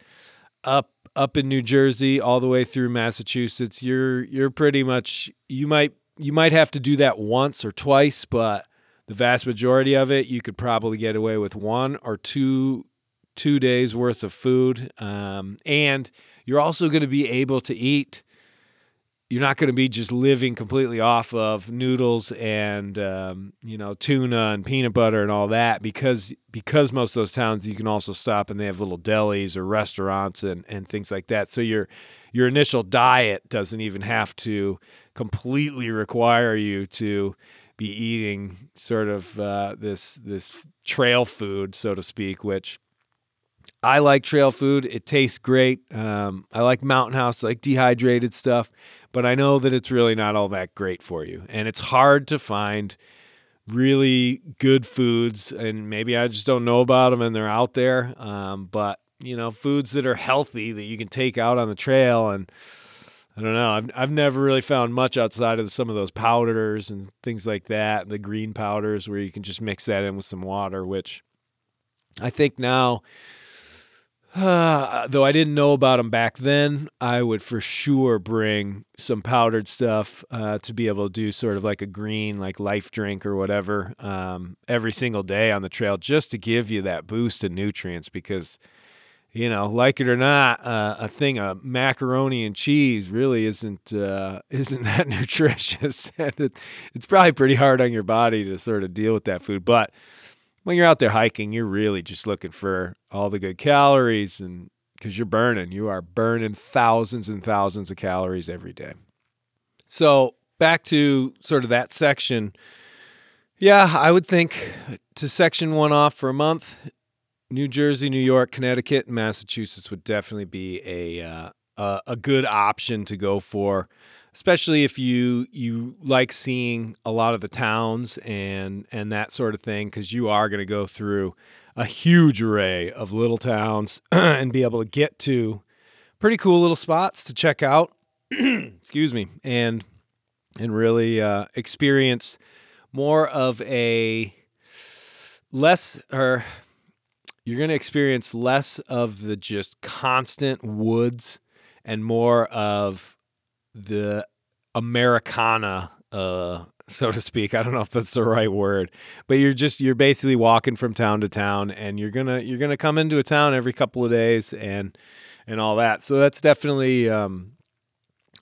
up up in New Jersey all the way through Massachusetts, you're you're pretty much you might you might have to do that once or twice, but the vast majority of it you could probably get away with one or two two days worth of food, um, and you're also going to be able to eat you're not going to be just living completely off of noodles and um, you know tuna and peanut butter and all that because because most of those towns you can also stop and they have little delis or restaurants and, and things like that so your your initial diet doesn't even have to completely require you to be eating sort of uh, this this trail food so to speak which I like trail food. It tastes great. Um, I like Mountain House, like dehydrated stuff but I know that it's really not all that great for you. And it's hard to find really good foods, and maybe I just don't know about them and they're out there. Um, but, you know, foods that are healthy that you can take out on the trail. And I don't know, I've, I've never really found much outside of some of those powders and things like that, the green powders where you can just mix that in with some water, which I think now though I didn't know about them back then, I would for sure bring some powdered stuff uh, to be able to do sort of like a green, like life drink or whatever, um, every single day on the trail, just to give you that boost of nutrients. Because, you know, like it or not, uh, a thing of macaroni and cheese really isn't uh, isn't that nutritious, and it, it's probably pretty hard on your body to sort of deal with that food, but when you're out there hiking, you're really just looking for all the good calories and because you're burning, you are burning thousands and thousands of calories every day. So, back to sort of that section. Yeah, I would think to section one off for a month, New Jersey, New York, Connecticut, and Massachusetts would definitely be a uh, a, a good option to go for especially if you you like seeing a lot of the towns and and that sort of thing because you are going to go through a huge array of little towns and be able to get to pretty cool little spots to check out. Excuse me. And and really uh, experience more of a less or you're going to experience less of the just constant woods and more of the Americana, uh, so to speak. I don't know if that's the right word, but you're just you're basically walking from town to town, and you're gonna you're gonna come into a town every couple of days and and all that. So that's definitely um,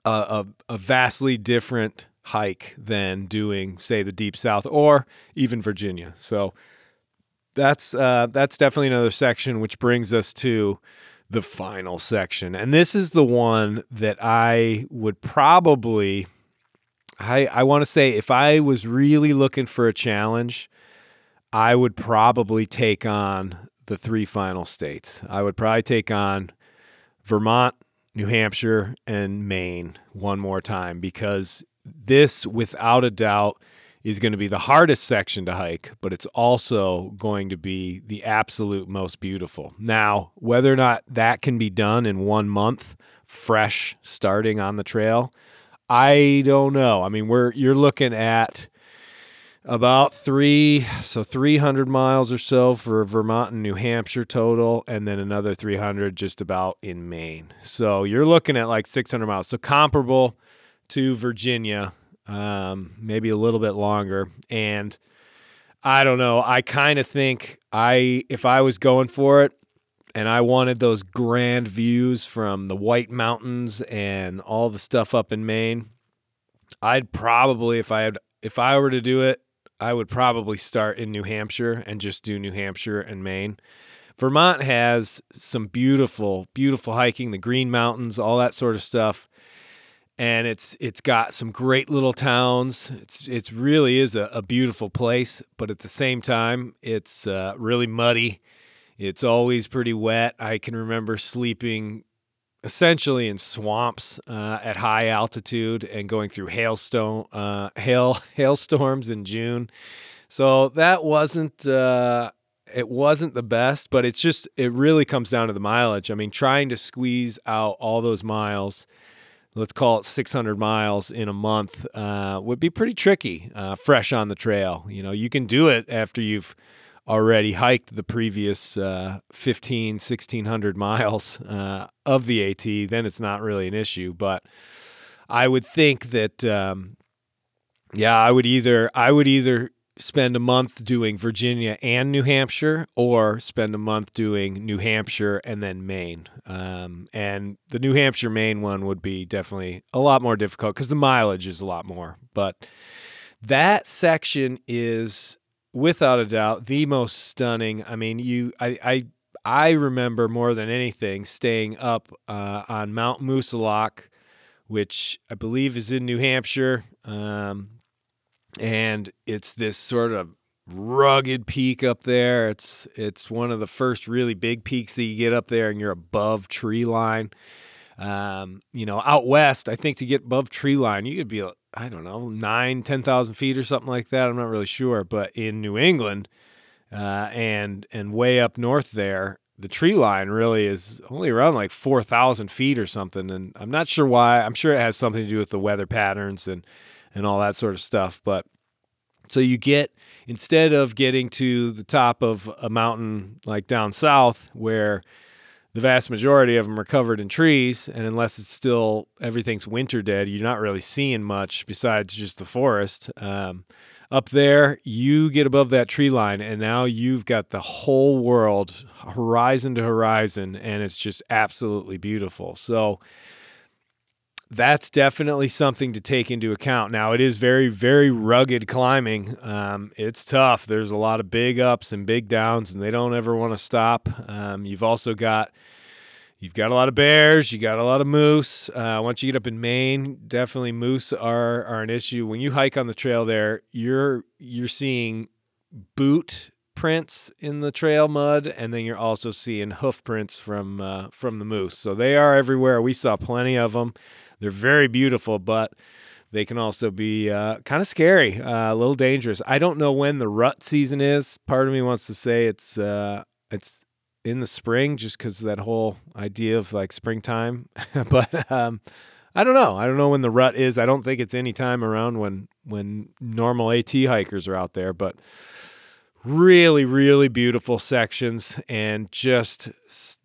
a, a, a vastly different hike than doing say the deep south or even Virginia. So that's uh, that's definitely another section, which brings us to the final section. And this is the one that I would probably I I want to say if I was really looking for a challenge, I would probably take on the three final states. I would probably take on Vermont, New Hampshire, and Maine one more time because this without a doubt is going to be the hardest section to hike, but it's also going to be the absolute most beautiful. Now, whether or not that can be done in one month, fresh starting on the trail, I don't know. I mean, we're you're looking at about three, so 300 miles or so for Vermont and New Hampshire total, and then another 300 just about in Maine. So you're looking at like 600 miles. So comparable to Virginia um, maybe a little bit longer. And I don't know. I kind of think I, if I was going for it, and I wanted those grand views from the White Mountains and all the stuff up in Maine, I'd probably, if I had, if I were to do it, I would probably start in New Hampshire and just do New Hampshire and Maine. Vermont has some beautiful, beautiful hiking, the Green Mountains, all that sort of stuff and it's it's got some great little towns. It's it's really is a, a beautiful place, but at the same time, it's uh, really muddy. It's always pretty wet. I can remember sleeping essentially in swamps uh, at high altitude and going through hailstone uh, hail hailstorms in June. So that wasn't uh, it wasn't the best, but it's just it really comes down to the mileage. I mean, trying to squeeze out all those miles let's call it 600 miles in a month uh, would be pretty tricky uh, fresh on the trail. You know you can do it after you've already hiked the previous uh, 15 1600 miles uh, of the at then it's not really an issue. But i would think that um, yeah i would either i would either spend a month doing Virginia and New Hampshire, or spend a month doing New Hampshire and then Maine. Um, and the New Hampshire Maine one would be definitely a lot more difficult because the mileage is a lot more. But that section is without a doubt the most stunning. I mean, you, I, I, I remember more than anything staying up uh, on Mount Moosilauke, which I believe is in New Hampshire. Um, and it's this sort of rugged peak up there. It's it's one of the first really big peaks that you get up there, and you're above tree line. Um, you know, out west, I think to get above tree line, you could be I don't know nine, ten thousand feet or something like that. I'm not really sure, but in New England uh, and and way up north there, the tree line really is only around like four thousand feet or something. And I'm not sure why. I'm sure it has something to do with the weather patterns and and all that sort of stuff. But so you get instead of getting to the top of a mountain like down south where the vast majority of them are covered in trees, and unless it's still everything's winter dead, you're not really seeing much besides just the forest. Um, up there, you get above that tree line, and now you've got the whole world, horizon to horizon, and it's just absolutely beautiful. So that's definitely something to take into account. Now, it is very, very rugged climbing. Um, it's tough. There's a lot of big ups and big downs, and they don't ever want to stop. Um, you've also got you've got a lot of bears. You got a lot of moose. Uh, once you get up in Maine, definitely moose are are an issue. When you hike on the trail there, you're you're seeing boot prints in the trail mud, and then you're also seeing hoof prints from uh, from the moose. So they are everywhere. We saw plenty of them. They're very beautiful, but they can also be uh, kind of scary, uh, a little dangerous. I don't know when the rut season is. Part of me wants to say it's uh, it's in the spring, just because that whole idea of like springtime. but um, I don't know. I don't know when the rut is. I don't think it's any time around when when normal AT hikers are out there, but really really beautiful sections and just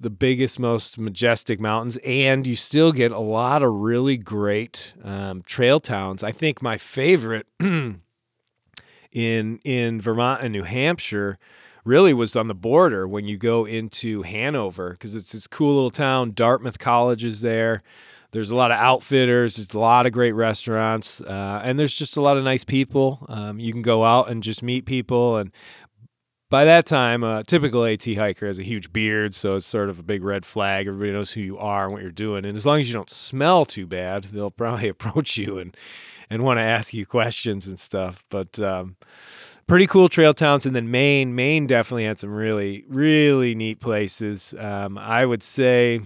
the biggest most majestic mountains. And you still get a lot of really great um, trail towns. I think my favorite in in vermont and new hampshire really was on the border when you go into hanover because it's this cool little town. Dartmouth college is there. There's a lot of outfitters. There's a lot of great restaurants uh, and there's just a lot of nice people. Um, you can go out and just meet people and by that time, a typical AT hiker has a huge beard, so it's sort of a big red flag. Everybody knows who you are and what you're doing. And as long as you don't smell too bad, they'll probably approach you and, and want to ask you questions and stuff. But um, pretty cool trail towns. And then Maine, Maine definitely had some really, really neat places. Um, I would say,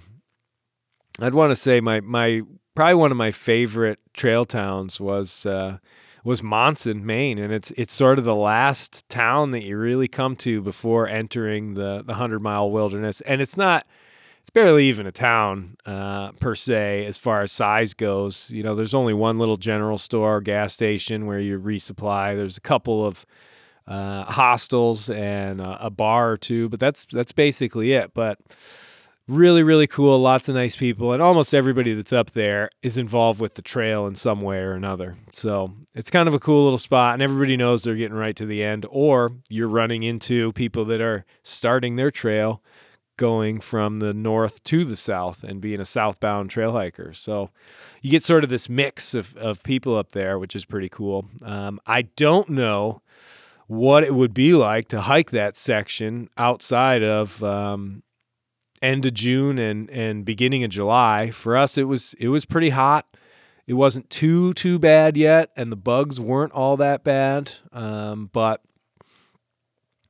I'd want to say my, my, probably one of my favorite trail towns was, uh, was Monson, Maine, and it's it's sort of the last town that you really come to before entering the the hundred mile wilderness, and it's not. It's barely even a town uh, per se as far as size goes. You know, there's only one little general store, gas station where you resupply. There's a couple of uh, hostels and uh, a bar or two, but that's that's basically it. But really really cool lots of nice people and almost everybody that's up there is involved with the trail in some way or another. So it's kind of a cool little spot and everybody knows they're getting right to the end or you're running into people that are starting their trail going from the north to the south and being a southbound trail hiker. So you get sort of this mix of, of people up there which is pretty cool. Um, i don't know what it would be like to hike that section outside of um, end of June and and beginning of July. For us, it was it was pretty hot. It wasn't too too bad yet, and the bugs weren't all that bad. Um, but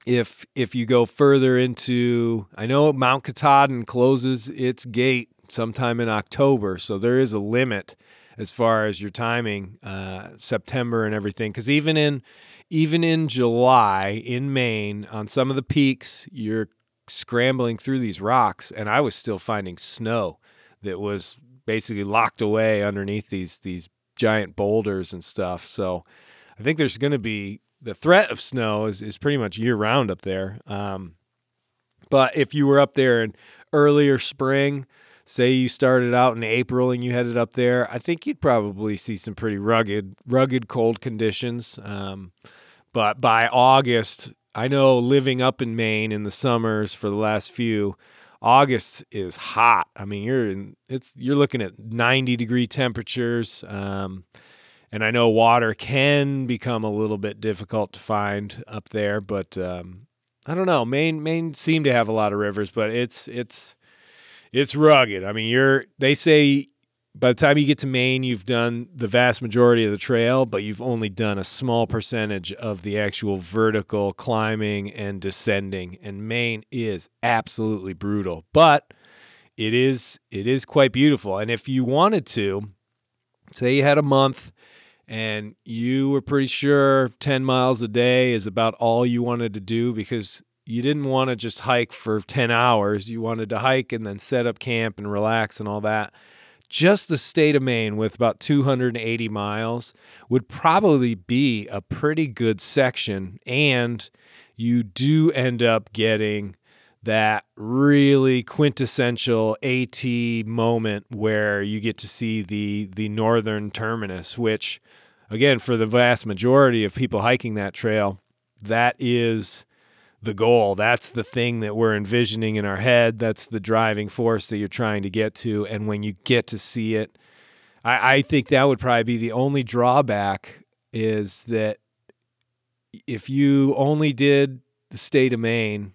if if you go further into, I know Mount Katahdin closes its gate sometime in October, so there is a limit as far as your timing, uh, September and everything. Because even in even in July in Maine, on some of the peaks, you're scrambling through these rocks and I was still finding snow that was basically locked away underneath these these giant boulders and stuff. So I think there's going to be the threat of snow is, is pretty much year round up there. Um, but if you were up there in earlier spring, say you started out in April and you headed up there, I think you'd probably see some pretty rugged, rugged cold conditions. Um, but by August, I know living up in Maine in the summers for the last few, August is hot. I mean, you're in, it's you're looking at 90 degree temperatures. Um, and I know water can become a little bit difficult to find up there, but um, I don't know. Maine Maine seem to have a lot of rivers, but it's it's it's rugged. I mean, you're they say by the time you get to Maine, you've done the vast majority of the trail, but you've only done a small percentage of the actual vertical climbing and descending. And Maine is absolutely brutal, but it is it is quite beautiful. And if you wanted to, say you had a month and you were pretty sure 10 miles a day is about all you wanted to do because you didn't want to just hike for 10 hours. You wanted to hike and then set up camp and relax and all that just the state of Maine with about 280 miles would probably be a pretty good section. And you do end up getting that really quintessential AT moment where you get to see the the northern terminus, which again for the vast majority of people hiking that trail, that is the goal. That's the thing that we're envisioning in our head. That's the driving force that you're trying to get to. And when you get to see it, I, I think that would probably be the only drawback is that if you only did the state of Maine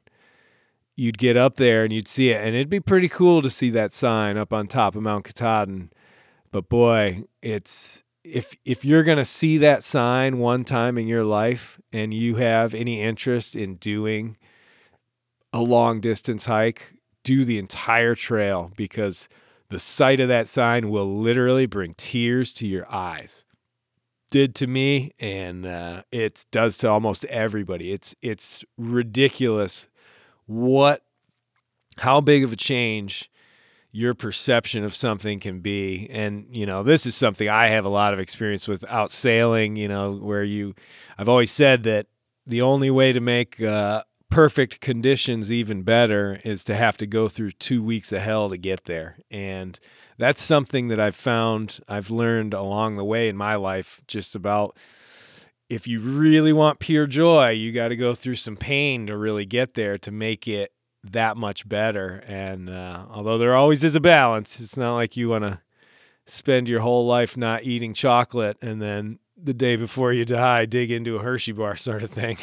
you'd get up there and you'd see it, and it'd be pretty cool to see that sign up on top of Mount Katahdin. But boy, it's if if you're gonna see that sign one time in your life, and you have any interest in doing a long distance hike, do the entire trail because the sight of that sign will literally bring tears to your eyes. Did to me, and uh, it does to almost everybody. It's it's ridiculous what how big of a change your perception of something can be. And you know this is something i have a lot of experience with out sailing you know where you i've always said that the only way to make uh, perfect conditions even better is to have to go through two weeks of hell to get there. And that's something that i've found i've learned along the way in my life just about if you really want pure joy, you got to go through some pain to really get there to make it that much better. And uh, although there always is a balance, it's not like you want to spend your whole life not eating chocolate and then the day before you die dig into a Hershey bar sort of thing.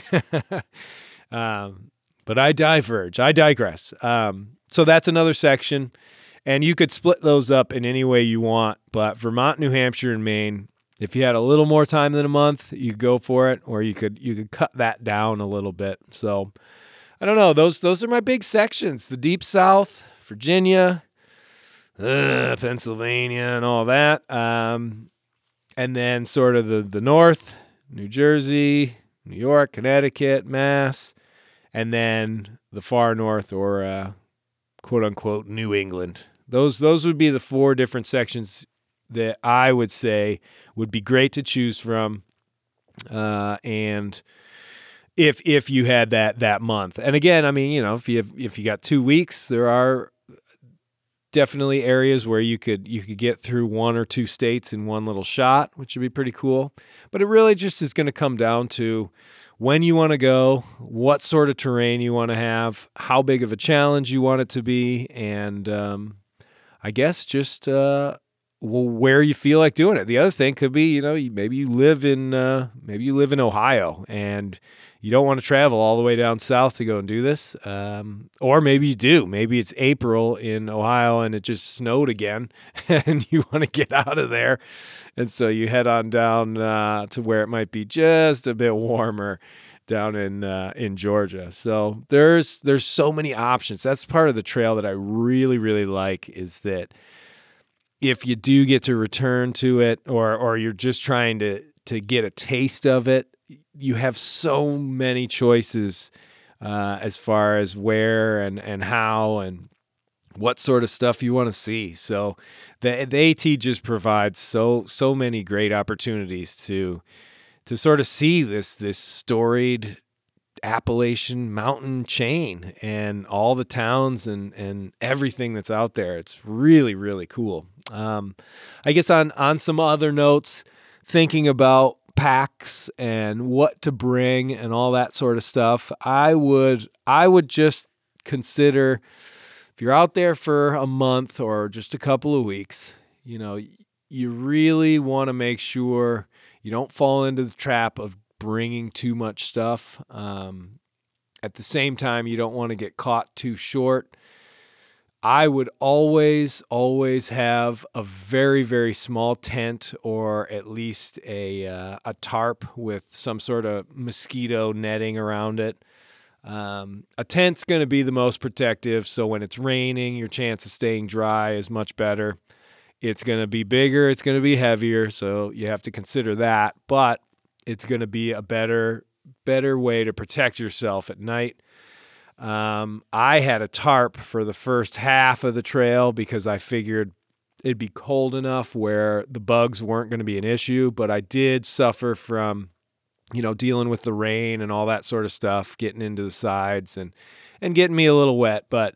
um, but I diverge, I digress. Um, so that's another section. And you could split those up in any way you want. But Vermont, New Hampshire, and Maine if you had a little more time than a month, you go for it, or you could you could cut that down a little bit. So I don't know. Those those are my big sections: the Deep South, Virginia, uh, Pennsylvania, and all that. Um, and then sort of the the North, New Jersey, New York, Connecticut, Mass, and then the far North or uh, quote unquote New England. Those those would be the four different sections that I would say would be great to choose from. Uh, and if if you had that that month, and again, I mean, you know, if you have, if you got two weeks, there are definitely areas where you could you could get through one or two states in one little shot, which would be pretty cool. But it really just is going to come down to when you want to go, what sort of terrain you want to have, how big of a challenge you want it to be, and um, I guess just uh, where you feel like doing it. The other thing could be, you know, maybe you live in uh, maybe you live in Ohio and you don't want to travel all the way down south to go and do this, um, or maybe you do. Maybe it's April in Ohio and it just snowed again, and you want to get out of there, and so you head on down uh, to where it might be just a bit warmer down in uh, in Georgia. So there's there's so many options. That's part of the trail that I really really like is that if you do get to return to it or or you're just trying to to get a taste of it, you have so many choices uh, as far as where and and how and what sort of stuff you want to see. So the the AT just provides so so many great opportunities to to sort of see this this storied Appalachian mountain chain and all the towns and and everything that's out there. It's really really cool. Um, I guess on on some other notes, thinking about packs and what to bring and all that sort of stuff, I would I would just consider if you're out there for a month or just a couple of weeks, you know, you really want to make sure you don't fall into the trap of bringing too much stuff. Um, at the same time, you don't want to get caught too short. I would always, always have a very, very small tent or at least a, uh, a tarp with some sort of mosquito netting around it. Um, a tent's going to be the most protective, so when it's raining, your chance of staying dry is much better. It's going to be bigger, it's going to be heavier, so you have to consider that. But it's going to be a better better way to protect yourself at night. Um, I had a tarp for the first half of the trail because I figured it'd be cold enough where the bugs weren't going to be an issue, but I did suffer from you know, dealing with the rain and all that sort of stuff, getting into the sides and and getting me a little wet. But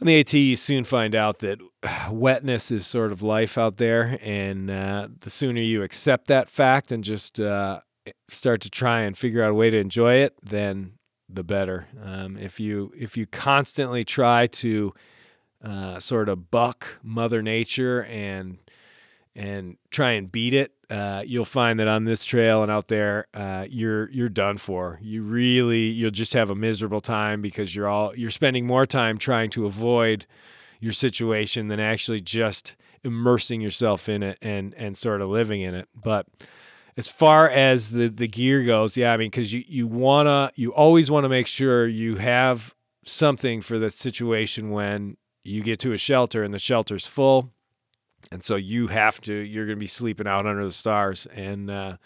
on the AT, you soon find out that wetness is sort of life out there, and uh, the sooner you accept that fact and just uh, start to try and figure out a way to enjoy it, then the better. Um, if you if you constantly try to uh, sort of buck Mother Nature and and try and beat it, uh, you'll find that on this trail and out there, uh, you're you're done for. You really you'll just have a miserable time because you're all you're spending more time trying to avoid your situation than actually just immersing yourself in it and and sort of living in it. But as far as the the gear goes, yeah, I mean, because you you wanna you always want to make sure you have something for the situation when you get to a shelter and the shelter's full. And so you have to you're to be sleeping out under the stars. And uh,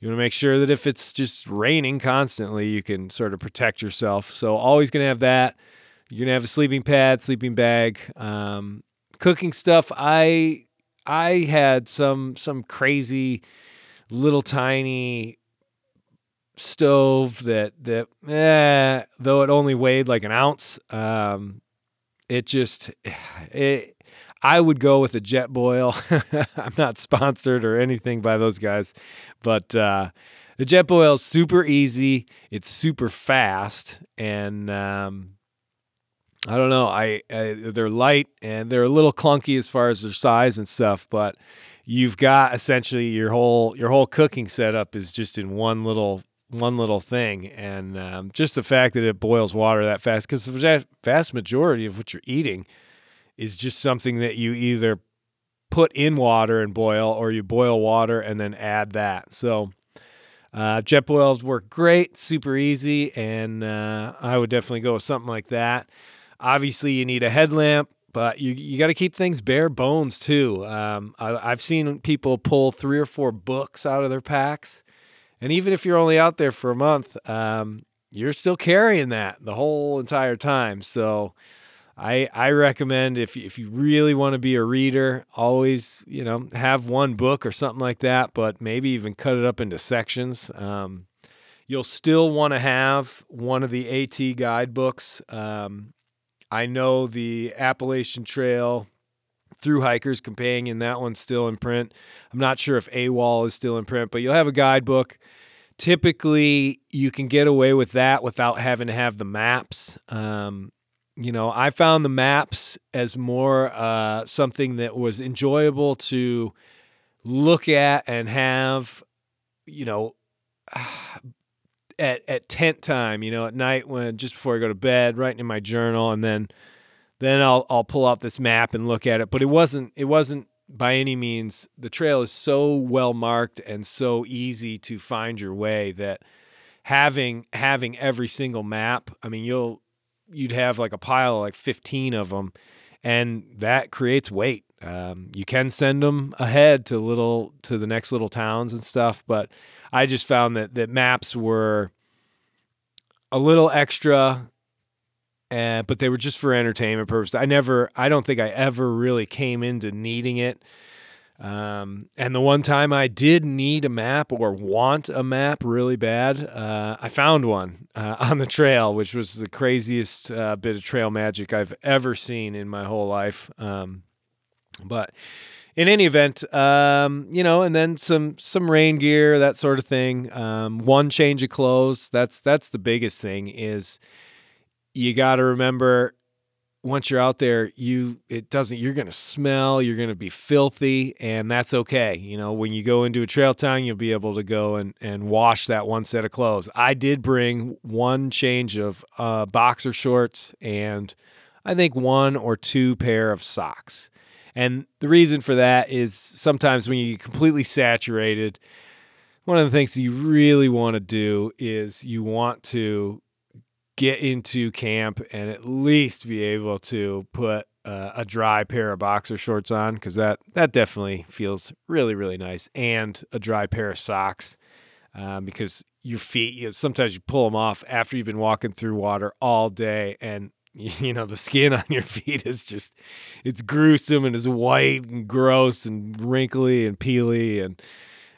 you want to make sure that if it's just raining constantly you can sort of protect yourself. So always to have that. You're to have a sleeping pad sleeping bag. Um, cooking stuff i i had some some crazy little tiny stove that that eh, though it only weighed like an ounce um, it just it I would go with a Jetboil. I'm not sponsored or anything by those guys, but uh, the Jetboil is super easy. It's super fast, and um, I don't know. I, I, they're light and they're a little clunky as far as their size and stuff, but you've got essentially your whole your whole cooking setup is just in one little one little thing, and um, just the fact that it boils water that fast because the vast majority of what you're eating is just something that you either put in water and boil or you boil water and then add that. So uh, Jetboils work great, super easy, and uh, I would definitely go with something like that. Obviously, you need a headlamp, but you you got to keep things bare bones too. Um, I, have seen people pull three or four books out of their packs, and even if you're only out there for a month, um, you're still carrying that the whole entire time. So I I recommend if if you really want to be a reader, always you know have one book or something like that, but maybe even cut it up into sections. Um, you'll still want to have one of the AT guidebooks. Um, I know the Appalachian Trail through Hikers Companion, that one's still in print. I'm not sure if AWOL is still in print, but you'll have a guidebook. Typically, you can get away with that without having to have the maps. Um, you know, I found the maps as more uh, something that was enjoyable to look at and have, you know, at at tent time, you know, at night when just before I go to bed, writing in my journal, and then then I'll I'll pull out this map and look at it. But it wasn't it wasn't by any means the trail is so well marked and so easy to find your way that having having every single map, I mean, you'll you'd have like a pile of like 15 of them and that creates weight um, you can send them ahead to little to the next little towns and stuff but i just found that that maps were a little extra uh, but they were just for entertainment purposes i never i don't think i ever really came into needing it um, and the one time I did need a map or want a map really bad, uh, I found one uh, on the trail, which was the craziest uh, bit of trail magic I've ever seen in my whole life. Um, but in any event, um, you know, and then some some rain gear, that sort of thing. Um, one change of clothes. That's that's the biggest thing. Is you got to remember once you're out there, you it doesn't you're going to smell, you're going to be filthy and that's okay. You know, when you go into a trail town, you'll be able to go and and wash that one set of clothes. I did bring one change of uh, boxer shorts and I think one or two pair of socks. And the reason for that is sometimes when you get completely saturated, one of the things you really want to do is you want to get into camp and at least be able to put uh, a dry pair of boxer shorts on because that that definitely feels really really nice and a dry pair of socks um, because your feet you know, sometimes you pull them off after you've been walking through water all day and you know the skin on your feet is just it's gruesome and it's white and gross and wrinkly and peely and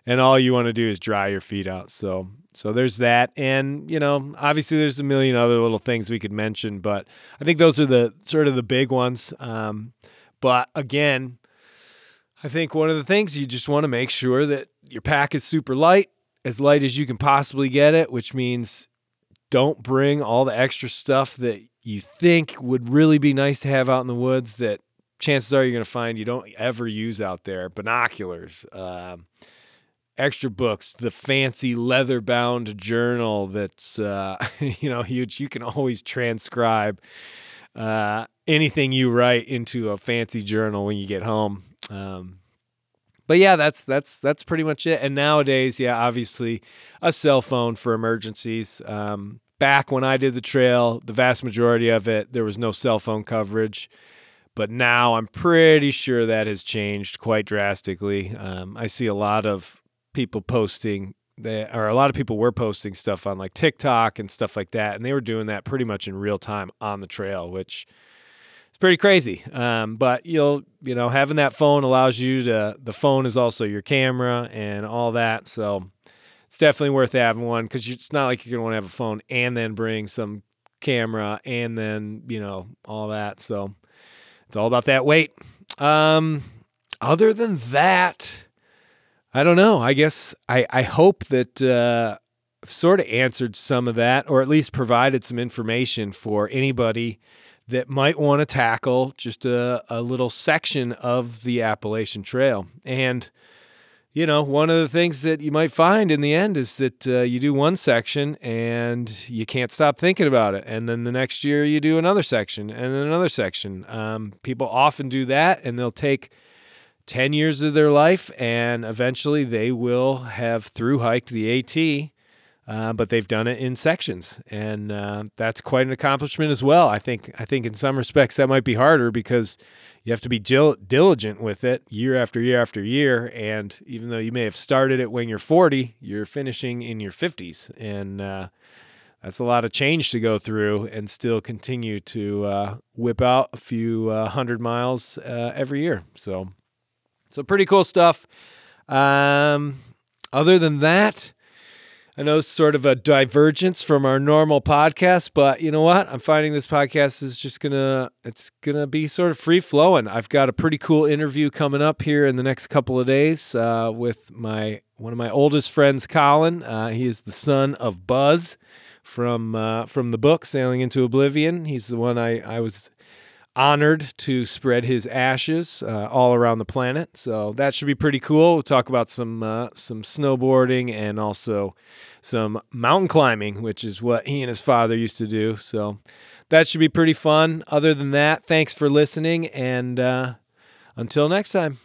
and all you want to do is dry your feet out. So so there's that, and you know, obviously there's a million other little things we could mention, but I think those are the sort of the big ones. Um, but again, I think one of the things you just want to make sure that your pack is super light, as light as you can possibly get it, which means don't bring all the extra stuff that you think would really be nice to have out in the woods that chances are you're going to find you don't ever use out there binoculars um, extra books the fancy leather bound journal that's uh, you know huge you can always transcribe uh, anything you write into a fancy journal when you get home. Um, but yeah that's that's that's pretty much it. And nowadays yeah obviously a cell phone for emergencies um, back when I did the trail, the vast majority of it, there was no cell phone coverage. But now I'm pretty sure that has changed quite drastically. Um, I see a lot of people posting that, or a lot of people were posting stuff on like TikTok and stuff like that, and they were doing that pretty much in real time on the trail, which is pretty crazy. Um, but you'll, you know, having that phone allows you to. The phone is also your camera and all that, so it's definitely worth having one because it's not like you're gonna want to have a phone and then bring some camera and then you know all that. So it's all about that weight. Um, other than that, I don't know. I guess I I hope that. Uh, sort of answered some of that, or at least provided some information for anybody that might want to tackle just a, a little section of the Appalachian Trail. And you know, one of the things that you might find in the end is that uh, you do one section and you can't stop thinking about it. And then the next year you do another section and another section. Um, people often do that and they'll take 10 years of their life and eventually they will have through hiked the AT. Uh, but they've done it in sections, and uh, that's quite an accomplishment as well. I think. I think in some respects that might be harder because you have to be dil- diligent with it year after year after year. And even though you may have started it when you're 40, you're finishing in your 50s. And uh, that's a lot of change to go through and still continue to uh, whip out a few uh, hundred miles uh, every year. So, so pretty cool stuff. Um, other than that, I know it's sort of a divergence from our normal podcast, but you know what? I'm finding this podcast is just gonna it's gonna be sort of free flowing. I've got a pretty cool interview coming up here in the next couple of days uh, with my one of my oldest friends, Colin. Uh, he is the son of Buzz from uh, from the book Sailing into Oblivion. He's the one I I was honored to spread his ashes uh, all around the planet. So that should be pretty cool. We'll talk about some uh, some snowboarding and also some mountain climbing, which is what he and his father used to do. So that should be pretty fun. Other than that, thanks for listening, and uh, until next time.